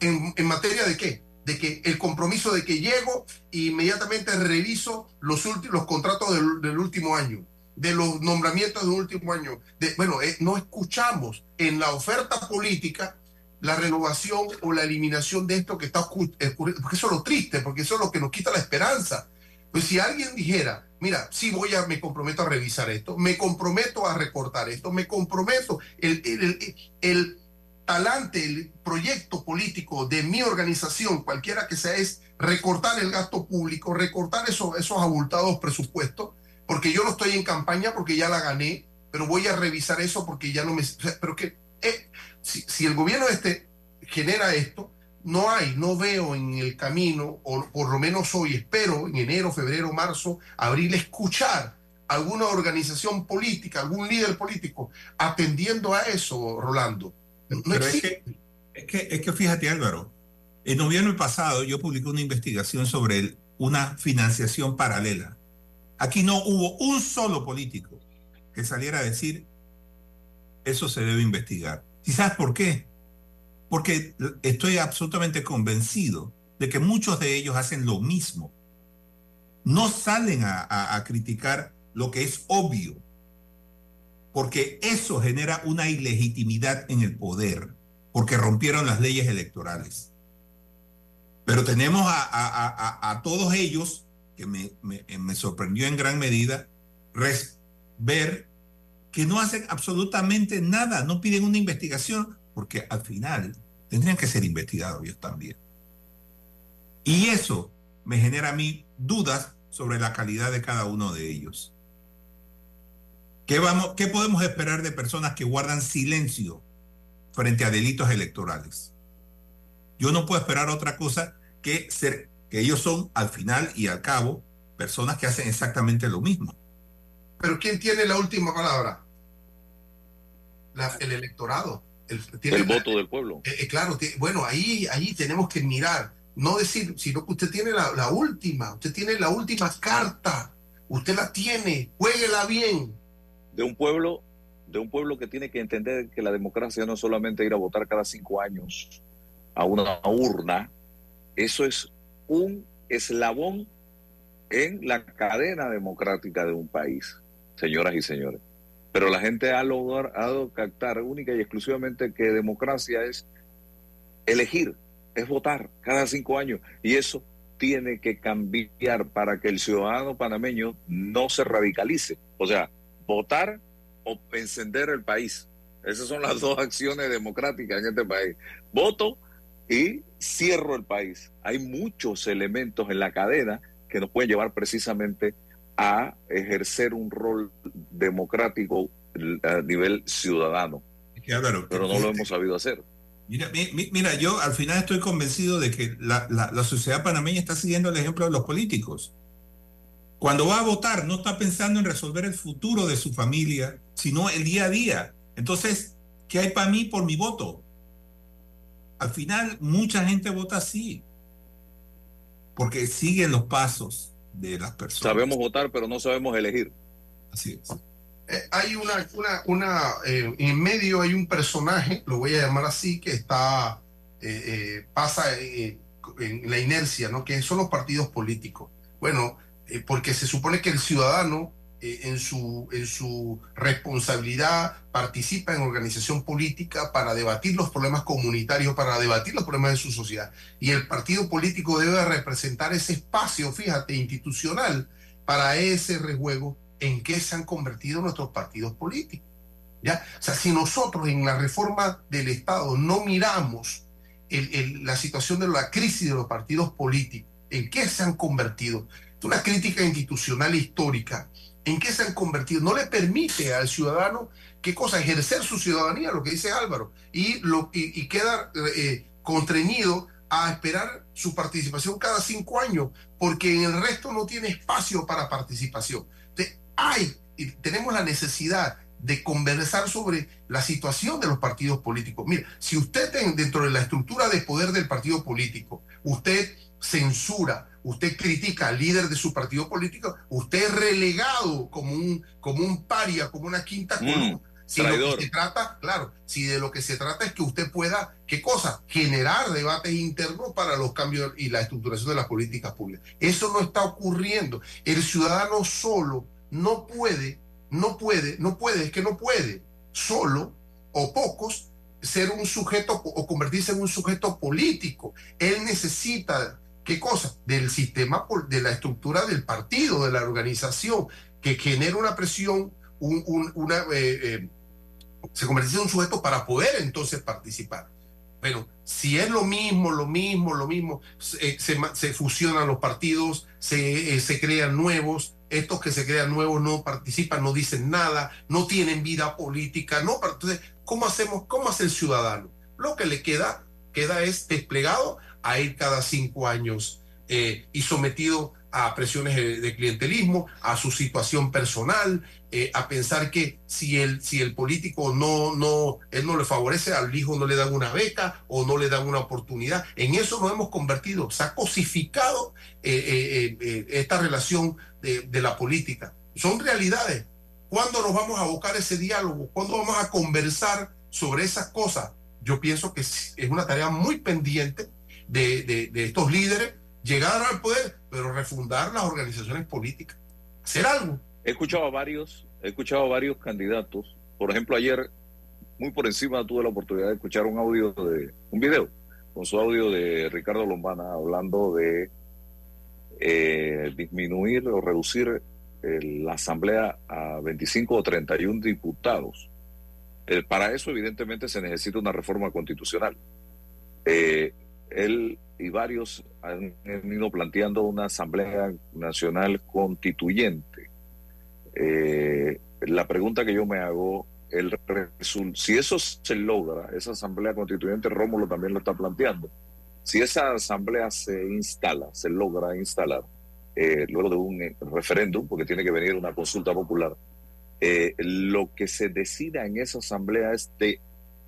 en, en, materia de qué? De que el compromiso de que llego e inmediatamente reviso los, los contratos del, del, último año, de los nombramientos del último año. Bueno, eh, no escuchamos en la oferta política la renovación o la eliminación de esto que está ocurriendo, porque eso es lo triste, porque eso es lo que nos quita la esperanza. Pues si alguien dijera, mira, sí voy a, me comprometo a revisar esto, me comprometo a recortar esto, me comprometo, el, el, el, el talante, el proyecto político de mi organización, cualquiera que sea, es recortar el gasto público, recortar esos, esos abultados presupuestos, porque yo no estoy en campaña, porque ya la gané, pero voy a revisar eso porque ya no me... pero que eh, si, si el gobierno este genera esto, no hay, no veo en el camino, o por lo menos hoy espero, en enero, febrero, marzo, abril, escuchar alguna organización política, algún líder político atendiendo a eso, Rolando. No Pero es que, es, que, es que fíjate Álvaro, en noviembre pasado yo publiqué una investigación sobre el- una financiación paralela. Aquí no hubo un solo político que saliera a decir eso se debe investigar. ¿Y sabes por qué? Porque estoy absolutamente convencido de que muchos de ellos hacen lo mismo. No salen a, criticar lo que es obvio, porque eso genera una ilegitimidad en el poder, porque rompieron las leyes electorales. Pero tenemos a, todos ellos, que me, sorprendió en gran medida, ver que no hacen absolutamente nada, no piden una investigación, porque al final tendrían que ser investigados ellos también. Y eso me genera a mí dudas sobre la calidad de cada uno de ellos. ¿Qué, vamos, ¿Qué podemos esperar de personas que guardan silencio frente a delitos electorales? Yo no puedo esperar otra cosa que ser que ellos son al final y al cabo personas que hacen exactamente lo mismo. Pero ¿quién tiene la última palabra? La- el electorado. El, tiene El la- voto del pueblo. Eh, eh, claro, bueno, ahí, ahí tenemos que mirar, no decir, sino que usted tiene la, la última, usted tiene la última carta, usted la tiene, juéguela bien. de un pueblo de un pueblo que tiene que entender que la democracia no es solamente ir a votar cada cinco años a una urna, eso es un eslabón en la cadena democrática de un país, señoras y señores. Pero la gente ha logrado captar única y exclusivamente que democracia es elegir, es votar cada cinco años. Y eso tiene que cambiar para que el ciudadano panameño no se radicalice. O sea, votar o encender el país. Esas son las dos acciones democráticas en este país. Voto y cierro el país. Hay muchos elementos en la cadena que nos pueden llevar precisamente a ejercer un rol democrático a nivel ciudadano. Que, Álvaro, Pero no lo hemos sabido hacer. Mira, mi- mi- mira, yo al final estoy convencido de que la, la- la sociedad panameña está siguiendo el ejemplo de los políticos. Cuando va a votar, no está pensando en resolver el futuro de su familia, sino el día a día. Entonces, ¿qué hay para mí por mi voto? Al final, mucha gente vota así, porque siguen los pasos de las personas. Sabemos votar, pero no sabemos elegir. Así es. Eh, hay una, una, una eh, en medio hay un personaje, lo voy a llamar así, que está, eh, eh, pasa eh, en la inercia, ¿no? Que son los partidos políticos. Bueno, eh, porque se supone que el ciudadano eh, en, su, en su responsabilidad participa en organización política para debatir los problemas comunitarios, para debatir los problemas de su sociedad. Y el partido político debe representar ese espacio, fíjate, institucional para ese rejuego en qué se han convertido nuestros partidos políticos. ¿ya? O sea, si nosotros en la reforma del Estado no miramos el- el- la situación de la crisis de los partidos políticos, en qué se han convertido, es una crítica institucional histórica, en qué se han convertido, no le permite al ciudadano, ¿qué cosa? Ejercer su ciudadanía, lo que dice Álvaro, y, queda eh, constreñido a esperar su participación cada cinco años, porque en el resto no tiene espacio para participación. Entonces, hay, y tenemos la necesidad de conversar sobre la situación de los partidos políticos. Mire, si usted en- dentro de la estructura de poder del partido político, usted censura, usted critica al líder de su partido político, usted es relegado como un, como un paria, como una quinta Mm, columna. Si lo traidor. que se trata, claro, si de lo que se trata es que usted pueda, ¿qué cosa? Generar debates internos para los cambios y la estructuración de las políticas públicas. Eso no está ocurriendo. El ciudadano solo no puede, no puede, no puede, es que no puede, solo o pocos, ser un sujeto o convertirse en un sujeto político. Él necesita, ¿qué cosa? Del sistema, de la estructura del partido, de la organización, que genere una presión, un- un- una, eh, eh, se convertirse en un sujeto para poder entonces participar. Bueno, si es lo mismo, lo mismo, lo mismo, se, se, se fusionan los partidos, se, eh, se crean nuevos, estos que se crean nuevos no participan, no dicen nada, no tienen vida política, no. Entonces, ¿cómo hacemos? ¿Cómo hace el ciudadano? Lo que le queda, queda es desplegado a ir cada cinco años eh, y sometido a presiones de, clientelismo, a su situación personal, eh, a pensar que si el, si el político no, no, él no le favorece, al hijo no le dan una beca o no le dan una oportunidad. En eso nos hemos convertido, se ha cosificado eh, eh, esta relación de, de, la política. Son realidades. ¿Cuándo nos vamos a abocar ese diálogo? ¿Cuándo vamos a conversar sobre esas cosas? Yo pienso que es una tarea muy pendiente de, de, de estos líderes llegar al poder, pero refundar las organizaciones políticas, hacer algo. He escuchado a varios, he escuchado a varios candidatos. Por ejemplo, ayer, muy por encima, tuve la oportunidad de escuchar un audio de un video con su audio de Ricardo Lombana hablando de eh, disminuir o reducir el, la asamblea a 25 o 31 diputados. Eh, para eso, evidentemente, se necesita una reforma constitucional. Eh, él y varios han, han, ido planteando una Asamblea Nacional Constituyente. Eh, la pregunta que yo me hago, el si eso se logra, esa Asamblea Constituyente, Rómulo también lo está planteando, si esa Asamblea se instala, se logra instalar, eh, luego de un referéndum, porque tiene que venir una consulta popular, eh, lo que se decida en esa Asamblea es de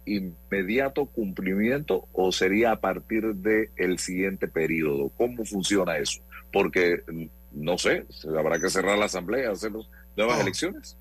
inmediato cumplimiento o sería a partir del el siguiente periodo? ¿Cómo funciona eso? Porque, no sé, habrá que cerrar la asamblea, hacer nuevas no. elecciones.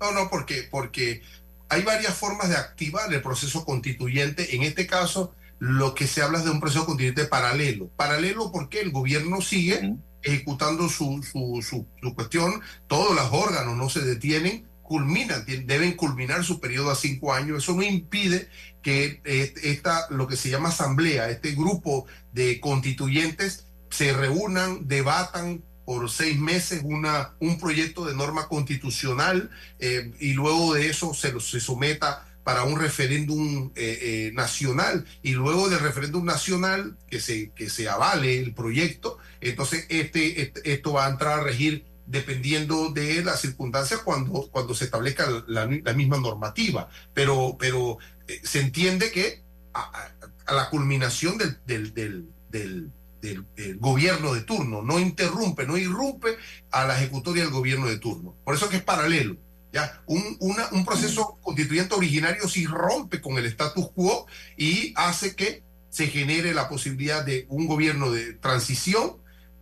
No, no, porque, porque hay varias formas de activar el proceso constituyente. En este caso, lo que se habla es de un proceso constituyente paralelo. Paralelo porque el gobierno sigue uh -huh. ejecutando su, su, su, su cuestión, todos los órganos no se detienen, culminan, deben culminar su periodo a cinco años. Eso no impide que esta, lo que se llama asamblea, este grupo de constituyentes, se reúnan, debatan por seis meses una, un proyecto de norma constitucional eh, y luego de eso se, se someta para un referéndum eh, eh, nacional y luego del referéndum nacional que se, que se avale el proyecto, entonces este, este, esto va a entrar a regir dependiendo de las circunstancias cuando, cuando se establezca la, la misma normativa. Pero, pero eh, se entiende que a, a la culminación del, del, del, del del, del, gobierno de turno, no interrumpe, no irrumpe a la ejecutoria del gobierno de turno. Por eso que es paralelo. ¿ya? Un, una, un proceso constituyente originario sí rompe con el status quo y hace que se genere la posibilidad de un gobierno de transición.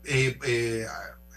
Eh, eh,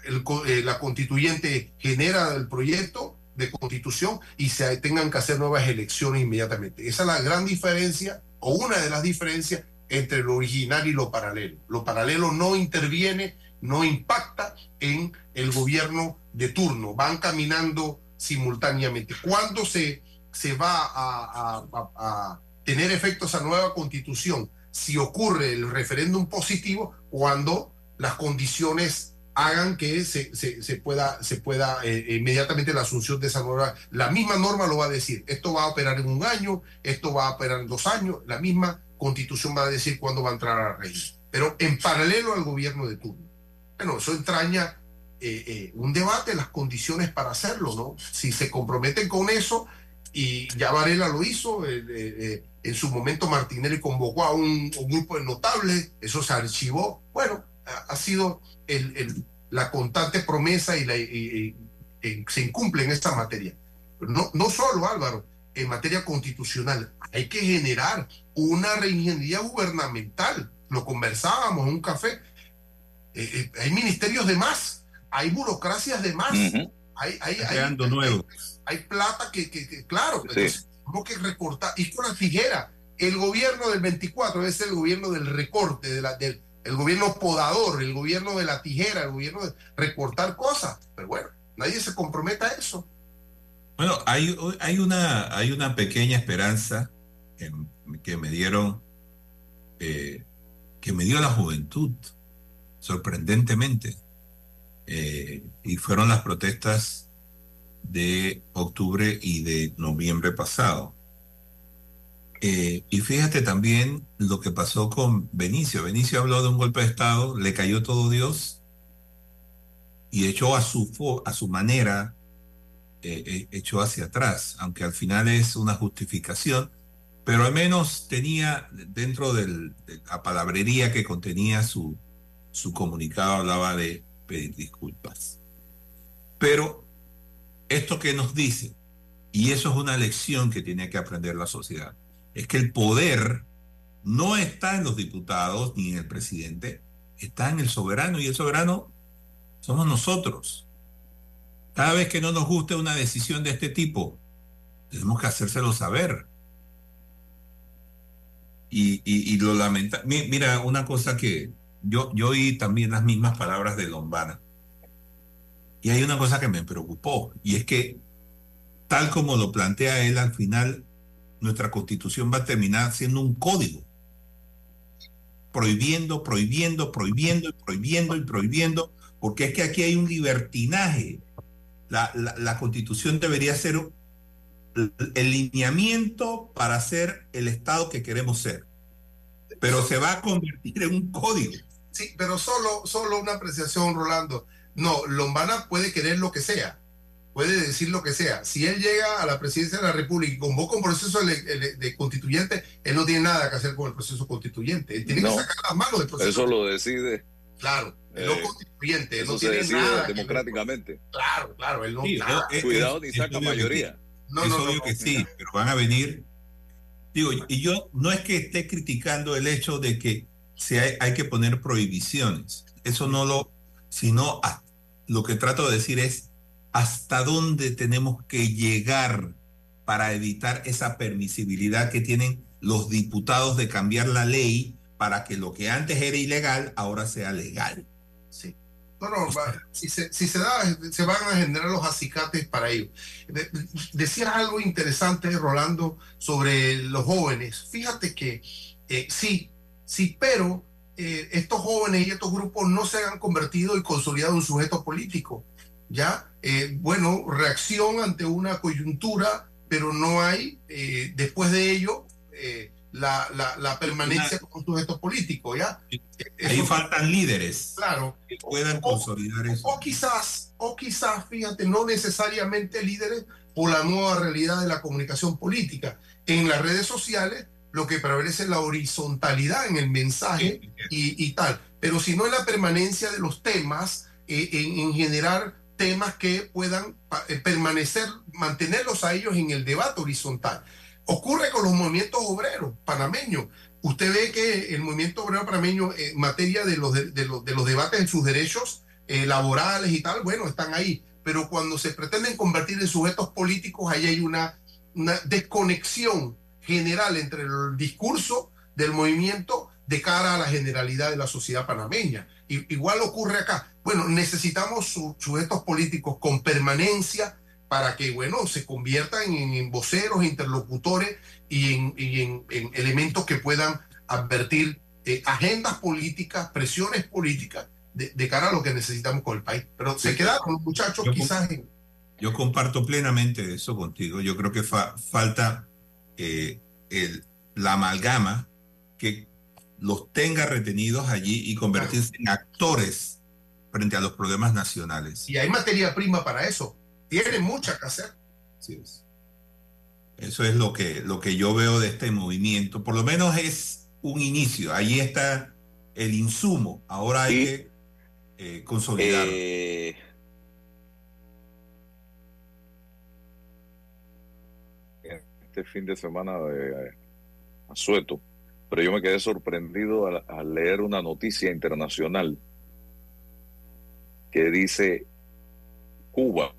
eh, la constituyente genera el proyecto de constitución y se tengan que hacer nuevas elecciones inmediatamente. Esa es la gran diferencia o una de las diferencias entre lo original y lo paralelo. Lo paralelo no interviene, no impacta en el gobierno de turno, van caminando simultáneamente. ¿Cuándo se, se va a, a, a, tener efecto esa nueva constitución? Si ocurre el referéndum positivo, cuando las condiciones hagan que se, se, pueda, se pueda eh, inmediatamente la asunción de esa nueva, la misma norma lo va a decir, esto va a operar en un año, esto va a operar en dos años, la misma constitución va a decir cuándo va a entrar a regir, pero en paralelo al gobierno de turno. Bueno, eso entraña eh, eh, un debate, las condiciones para hacerlo, ¿no? Si se comprometen con eso, y ya Varela lo hizo, en su momento Martinelli convocó a un, un, grupo de notables, eso se archivó, bueno, ha, sido el, el, la constante promesa y, la, y, y, se incumple en esta materia. No, no solo Álvaro, en materia constitucional, hay que generar una reingeniería gubernamental. Lo conversábamos en un café. Eh, eh, hay ministerios de más, hay burocracias de más, uh -huh. hay, hay, hay, hay, hay, plata que, que, que claro, sí. entonces, tenemos que recortar. Y con la tijera, el gobierno del 24 es el gobierno del recorte, de la, del el gobierno podador, el gobierno de la tijera, el gobierno de recortar cosas. Pero bueno, nadie se compromete a eso. Bueno, hay, una, hay una pequeña esperanza que, que me dieron, eh, que me dio la juventud, sorprendentemente. Eh, y fueron las protestas de octubre y de noviembre pasado. Eh, y fíjate también lo que pasó con Benicio. Benicio habló de un golpe de Estado, le cayó todo Dios y echó a su, a su manera, eh, eh, echó hacia atrás, aunque al final es una justificación, pero al menos tenía dentro de la palabrería que contenía su, su comunicado, hablaba de pedir disculpas. Pero esto que nos dice, y eso es una lección que tiene que aprender la sociedad, es que el poder no está en los diputados ni en el presidente, está en el soberano y el soberano somos nosotros. Cada vez que no nos guste una decisión de este tipo, tenemos que hacérselo saber. Y, y- lo lamenta. mi- Mira, una cosa que yo, yo oí también las mismas palabras de Lombana. Y hay una cosa que me preocupó, y es que tal como lo plantea él al final, nuestra constitución va a terminar siendo un código, prohibiendo, prohibiendo, prohibiendo y prohibiendo y prohibiendo, porque es que aquí hay un libertinaje. La, constitución debería ser el lineamiento para ser el Estado que queremos ser, pero se va a convertir en un código. Sí, pero solo, solo una apreciación, Rolando. No, Lombana puede querer lo que sea, puede decir lo que sea. Si él llega a la presidencia de la República y convoca un proceso de, constituyente, él no tiene nada que hacer con el proceso constituyente. Él tiene No. que sacar las manos del proceso. Eso lo decide. Claro, eh, no constituyente, eso no se tiene decide nada. democráticamente. Claro, claro, él no. Sí, nada. es- Cuidado ni saca mayoría. sí. No, es no, obvio no, que sí, pero van a venir. Digo, y yo no es que esté criticando el hecho de que se hay, hay que poner prohibiciones. Eso no lo, sino a- lo que trato de decir es hasta dónde tenemos que llegar para evitar esa permisibilidad que tienen los diputados de cambiar la ley para que lo que antes era ilegal ahora sea legal. Sí. No, no, va- si se, si se da, se van a generar los acicates para ello. De- decías algo interesante, Rolando, sobre los jóvenes. Fíjate que eh, sí, sí, pero eh, estos jóvenes y estos grupos no se han convertido y consolidado en sujetos políticos. ¿Ya? Eh, bueno, reacción ante una coyuntura, pero no hay, eh, después de ello, eh, la, la, la permanencia como sujetos políticos, ¿ya? Ahí Eso- faltan líderes Claro. que puedan consolidar eso. O quizás, o quizás, fíjate, no necesariamente líderes por la nueva realidad de la comunicación política. En las redes sociales lo que prevalece es la horizontalidad en el mensaje y, y tal, pero si no en la permanencia de los temas, en, en generar temas que puedan eh, permanecer, mantenerlos a ellos en el debate horizontal. Ocurre con los movimientos obreros panameños. Usted ve que el movimiento obrero panameño en materia de los, de, los, de los debates en sus derechos eh, laborales y tal, bueno, están ahí. Pero cuando se pretenden convertir en sujetos políticos, ahí hay una desconexión general entre el discurso del movimiento de cara a la generalidad de la sociedad panameña. Y, igual ocurre acá. Bueno, necesitamos su- sujetos políticos con permanencia para que, bueno, se conviertan en, en voceros, interlocutores y en, y en- en elementos que puedan advertir eh, agendas políticas, presiones políticas de, de cara a lo que necesitamos con el país. Pero se quedaron los muchachos Yo- quizás en... Yo comparto plenamente eso contigo. Yo creo que fa- falta eh, el- la amalgama que los tenga retenidos allí y convertirse en actores frente a los problemas nacionales. Y hay materia prima para eso. Tienen mucha que hacer. Así es. Eso es lo que, lo que yo veo de este movimiento. Por lo menos es un inicio. Allí está el insumo. Ahora hay que eh, consolidarlo. Eh, este fin de semana de eh, asueto, pero yo me quedé sorprendido al, al leer una noticia internacional que dice Cuba,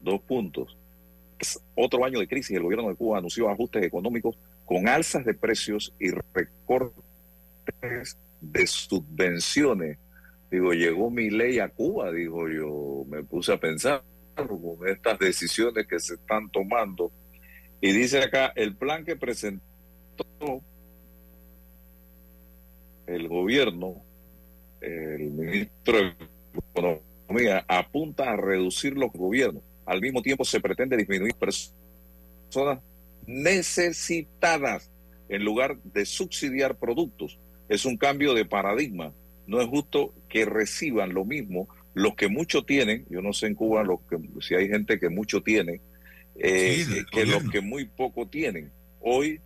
dos puntos, otro año de crisis, el gobierno de Cuba anunció ajustes económicos con alzas de precios y recortes de subvenciones. Digo, llegó mi ley a Cuba, digo yo, me puse a pensar con estas decisiones que se están tomando. Y dice acá, el plan que presentó el gobierno, el ministro de Economía, apunta a reducir los gobiernos, al mismo tiempo se pretende disminuir personas necesitadas en lugar de subsidiar productos. Es un cambio de paradigma. No es justo que reciban lo mismo los que mucho tienen, yo no sé en Cuba los que, si hay gente que mucho tiene, eh, Sí, que los que muy poco tienen. Hoy,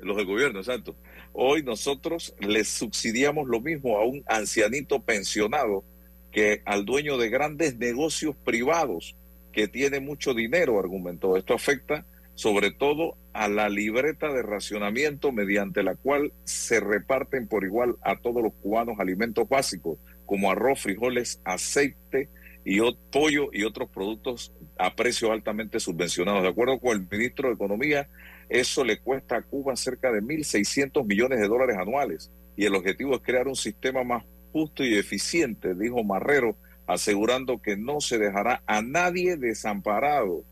los del gobierno, exacto. Hoy nosotros les subsidiamos lo mismo a un ancianito pensionado que al dueño de grandes negocios privados que tiene mucho dinero, argumentó. Esto afecta sobre todo a la libreta de racionamiento mediante la cual se reparten por igual a todos los cubanos alimentos básicos como arroz, frijoles, aceite y pollo y otros productos a precios altamente subvencionados. De acuerdo con el ministro de Economía, eso le cuesta a Cuba cerca de 1.600 millones de dólares anuales y el objetivo es crear un sistema más justo y eficiente, dijo Marrero, asegurando que no se dejará a nadie desamparado.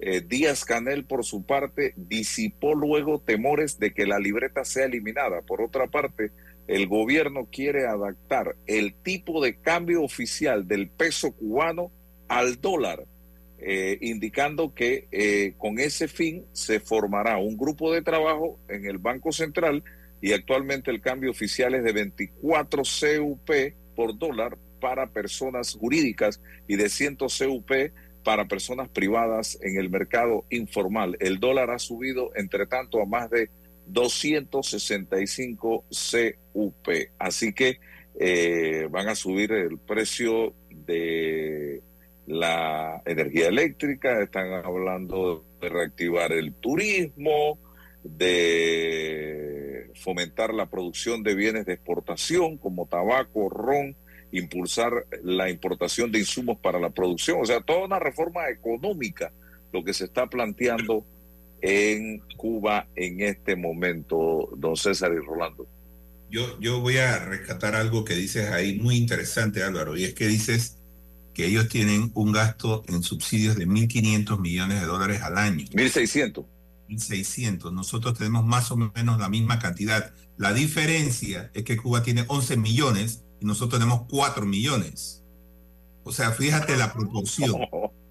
Eh, Díaz Canel, por su parte, disipó luego temores de que la libreta sea eliminada. Por otra parte, el gobierno quiere adaptar el tipo de cambio oficial del peso cubano al dólar, eh, indicando que eh, con ese fin se formará un grupo de trabajo en el Banco Central y actualmente el cambio oficial es de 24 CUP por dólar para personas jurídicas y de 100 CUP para personas privadas en el mercado informal. El dólar ha subido, entre tanto, a más de 265 CUP. Así que eh, van a subir el precio de la energía eléctrica, están hablando de reactivar el turismo, de fomentar la producción de bienes de exportación como tabaco, ron, impulsar la importación de insumos para la producción, o sea, toda una reforma económica lo que se está planteando en Cuba en este momento, don César y Rolando. Yo, yo voy a rescatar algo que dices ahí muy interesante, Álvaro, y es que dices que ellos tienen un gasto en subsidios de 1.500 millones de dólares al año. 1.600. 1.600. Nosotros tenemos más o menos la misma cantidad. La diferencia es que Cuba tiene 11 millones y nosotros tenemos 4 millones. O sea, fíjate la proporción. <laughs>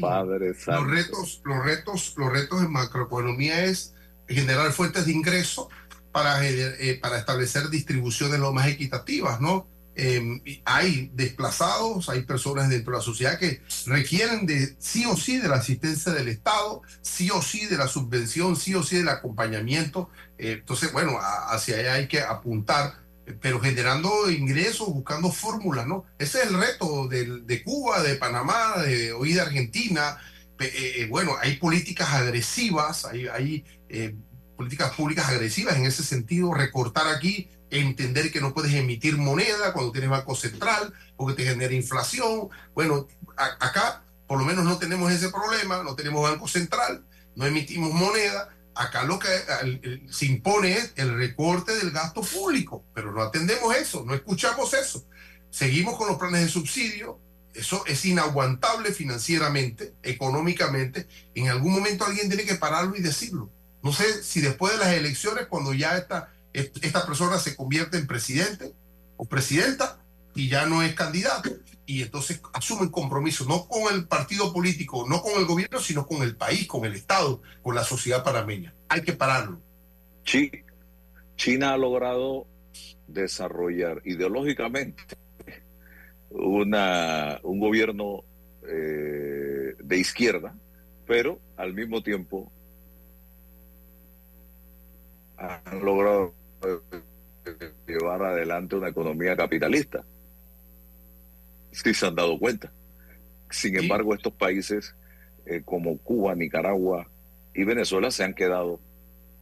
Padre Los retos, los retos, los retos en macroeconomía es generar fuentes de ingreso para, gener- eh, para establecer distribuciones lo más equitativas, ¿no? Eh, y hay desplazados, hay personas dentro de la sociedad que requieren de sí o sí de la asistencia del Estado, sí o sí de la subvención, sí o sí del acompañamiento. Eh, entonces, bueno, a- hacia allá hay que apuntar, eh, pero generando ingresos, buscando fórmulas, ¿no? Ese es el reto del- de Cuba, de Panamá, de hoy de Argentina. Eh, eh, bueno, hay políticas agresivas, hay, hay eh, políticas públicas agresivas en ese sentido, recortar aquí, entender que no puedes emitir moneda cuando tienes banco central, porque te genera inflación. Bueno, a- acá por lo menos no tenemos ese problema, no tenemos banco central, no emitimos moneda. Acá lo que se impone es el recorte del gasto público, pero no atendemos eso, no escuchamos eso. Seguimos con los planes de subsidio, eso es inaguantable financieramente, económicamente. En algún momento alguien tiene que pararlo y decirlo. No sé si después de las elecciones, cuando ya esta, esta persona se convierte en presidente o presidenta y ya no es candidato, y entonces asumen compromiso, no con el partido político, no con el gobierno, sino con el país, con el Estado, con la sociedad panameña. Hay que pararlo. Chi- China ha logrado desarrollar ideológicamente una, un gobierno eh, de izquierda, pero al mismo tiempo han logrado eh, llevar adelante una economía capitalista. Si se han dado cuenta. Sin embargo, estos países eh, como Cuba, Nicaragua y Venezuela se han quedado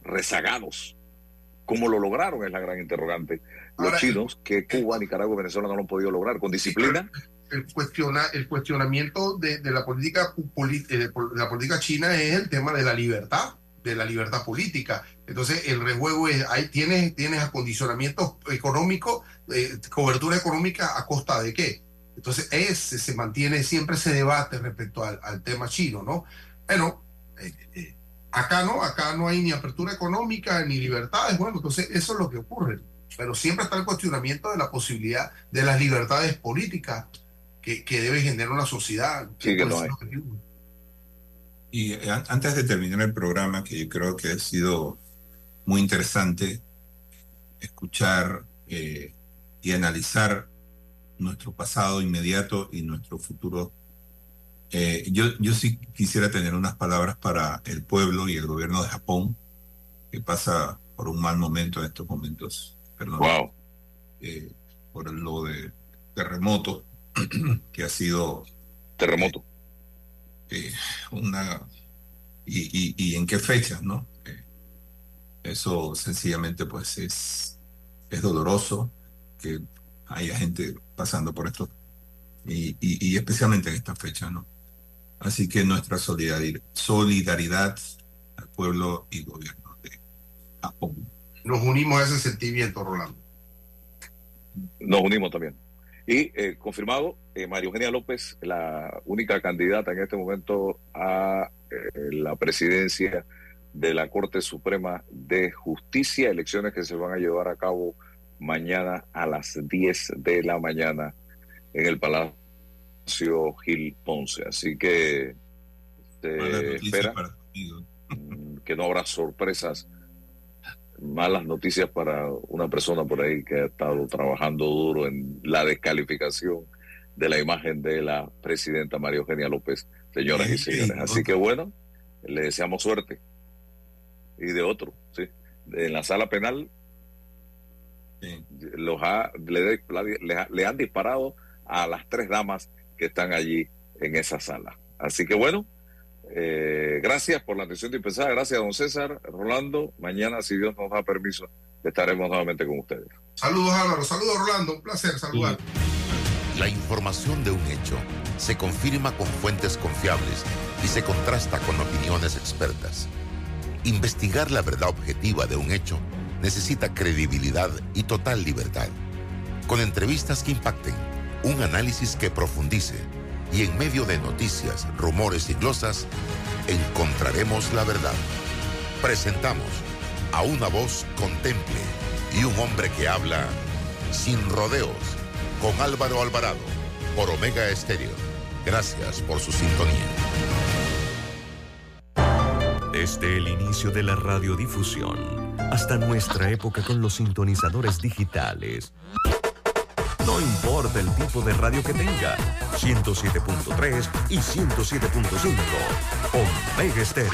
rezagados. ¿Cómo lo lograron? Es la gran interrogante. Los Ahora, chinos, que Cuba, Nicaragua y Venezuela no lo han podido lograr. ¿Con disciplina? el, cuestiona, el cuestionamiento de, de la política eh, de la política china es el tema de la libertad, de la libertad política. Entonces, el rejuego es, ahí tienes, tienes acondicionamientos económicos, eh, cobertura económica a costa de qué. Entonces, ese, se mantiene siempre ese debate respecto al, al tema chino, ¿no? Bueno, eh, eh, acá no, acá no hay ni apertura económica ni libertades, bueno, entonces eso es lo que ocurre. Pero siempre está el cuestionamiento de la posibilidad de las libertades políticas que, que debe generar una sociedad. Sí, que no hay. Y eh, an- antes de terminar el programa, que yo creo que ha sido muy interesante escuchar eh, y analizar nuestro pasado inmediato y nuestro futuro, eh, yo, yo sí quisiera tener unas palabras para el pueblo y el gobierno de Japón, que pasa por un mal momento en estos momentos. Perdón. Wow. Eh, por lo de terremoto, <clears throat> que ha sido Terremoto. eh, una y, y- y en qué fecha, ¿no? Eh, eso sencillamente pues es, es doloroso que haya gente pasando por esto y, y- y especialmente en esta fecha, ¿no? Así que nuestra solidari- solidaridad al pueblo y gobierno de Japón. Nos unimos a ese sentimiento, Rolando. Nos unimos también. Y eh, confirmado, eh, María Eugenia López, la única candidata en este momento a eh, la presidencia de la Corte Suprema de Justicia, elecciones que se van a llevar a cabo mañana a las 10 de la mañana en el Palacio Gil Ponce. Así que se noticias espera mm, que no habrá sorpresas, malas noticias para una persona por ahí que ha estado trabajando duro en la descalificación de la imagen de la presidenta María Eugenia López, señoras y <laughs> señores. Así que bueno, le deseamos suerte. Y de otro, sí. En la sala penal Sí. los ha, le, le ha- le han disparado a las tres damas que están allí en esa sala. Así que bueno, eh, gracias por la atención dispensada. Gracias, don César, Rolando. Mañana, si Dios nos da permiso, estaremos nuevamente con ustedes. Saludos, Álvaro. Saludos, Rolando. Un placer saludar. La información de un hecho se confirma con fuentes confiables y se contrasta con opiniones expertas. Investigar la verdad objetiva de un hecho necesita credibilidad y total libertad. Con entrevistas que impacten, un análisis que profundice y en medio de noticias, rumores y glosas, encontraremos la verdad. Presentamos a una voz contemple y un hombre que habla sin rodeos con Álvaro Alvarado por Omega Estéreo. Gracias por su sintonía. Desde el inicio de la radiodifusión hasta nuestra época con los sintonizadores digitales. No importa el tipo de radio que tenga, 107.3 y 107.5. Omega Estéreo,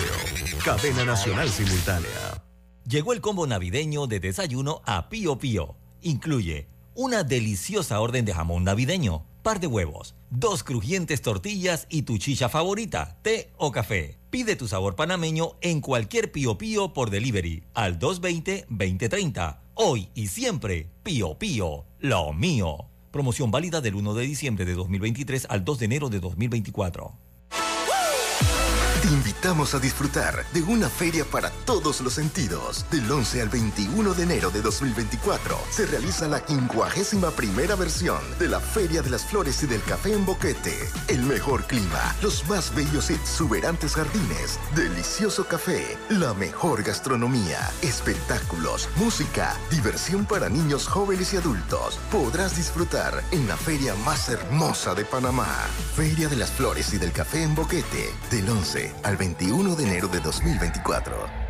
cadena nacional simultánea. Llegó el combo navideño de desayuno a Pío Pío. Incluye una deliciosa orden de jamón navideño, par de huevos, dos crujientes tortillas y tu chicha favorita, té o café. Pide tu sabor panameño en cualquier Pío Pío por delivery al 220-2030. Hoy y siempre, Pío Pío, lo mío. Promoción válida del 1 de diciembre de 2023 al 2 de enero de 2024. Te invitamos a disfrutar de una feria para todos los sentidos. Del 11 al 21 de enero de 2024 se realiza la 51 primera versión de la Feria de las Flores y del Café en Boquete. El mejor clima, los más bellos y exuberantes jardines, delicioso café, la mejor gastronomía, espectáculos, música, diversión para niños, jóvenes y adultos. Podrás disfrutar en la feria más hermosa de Panamá. Feria de las Flores y del Café en Boquete, del 11 al 21 de enero de 2024.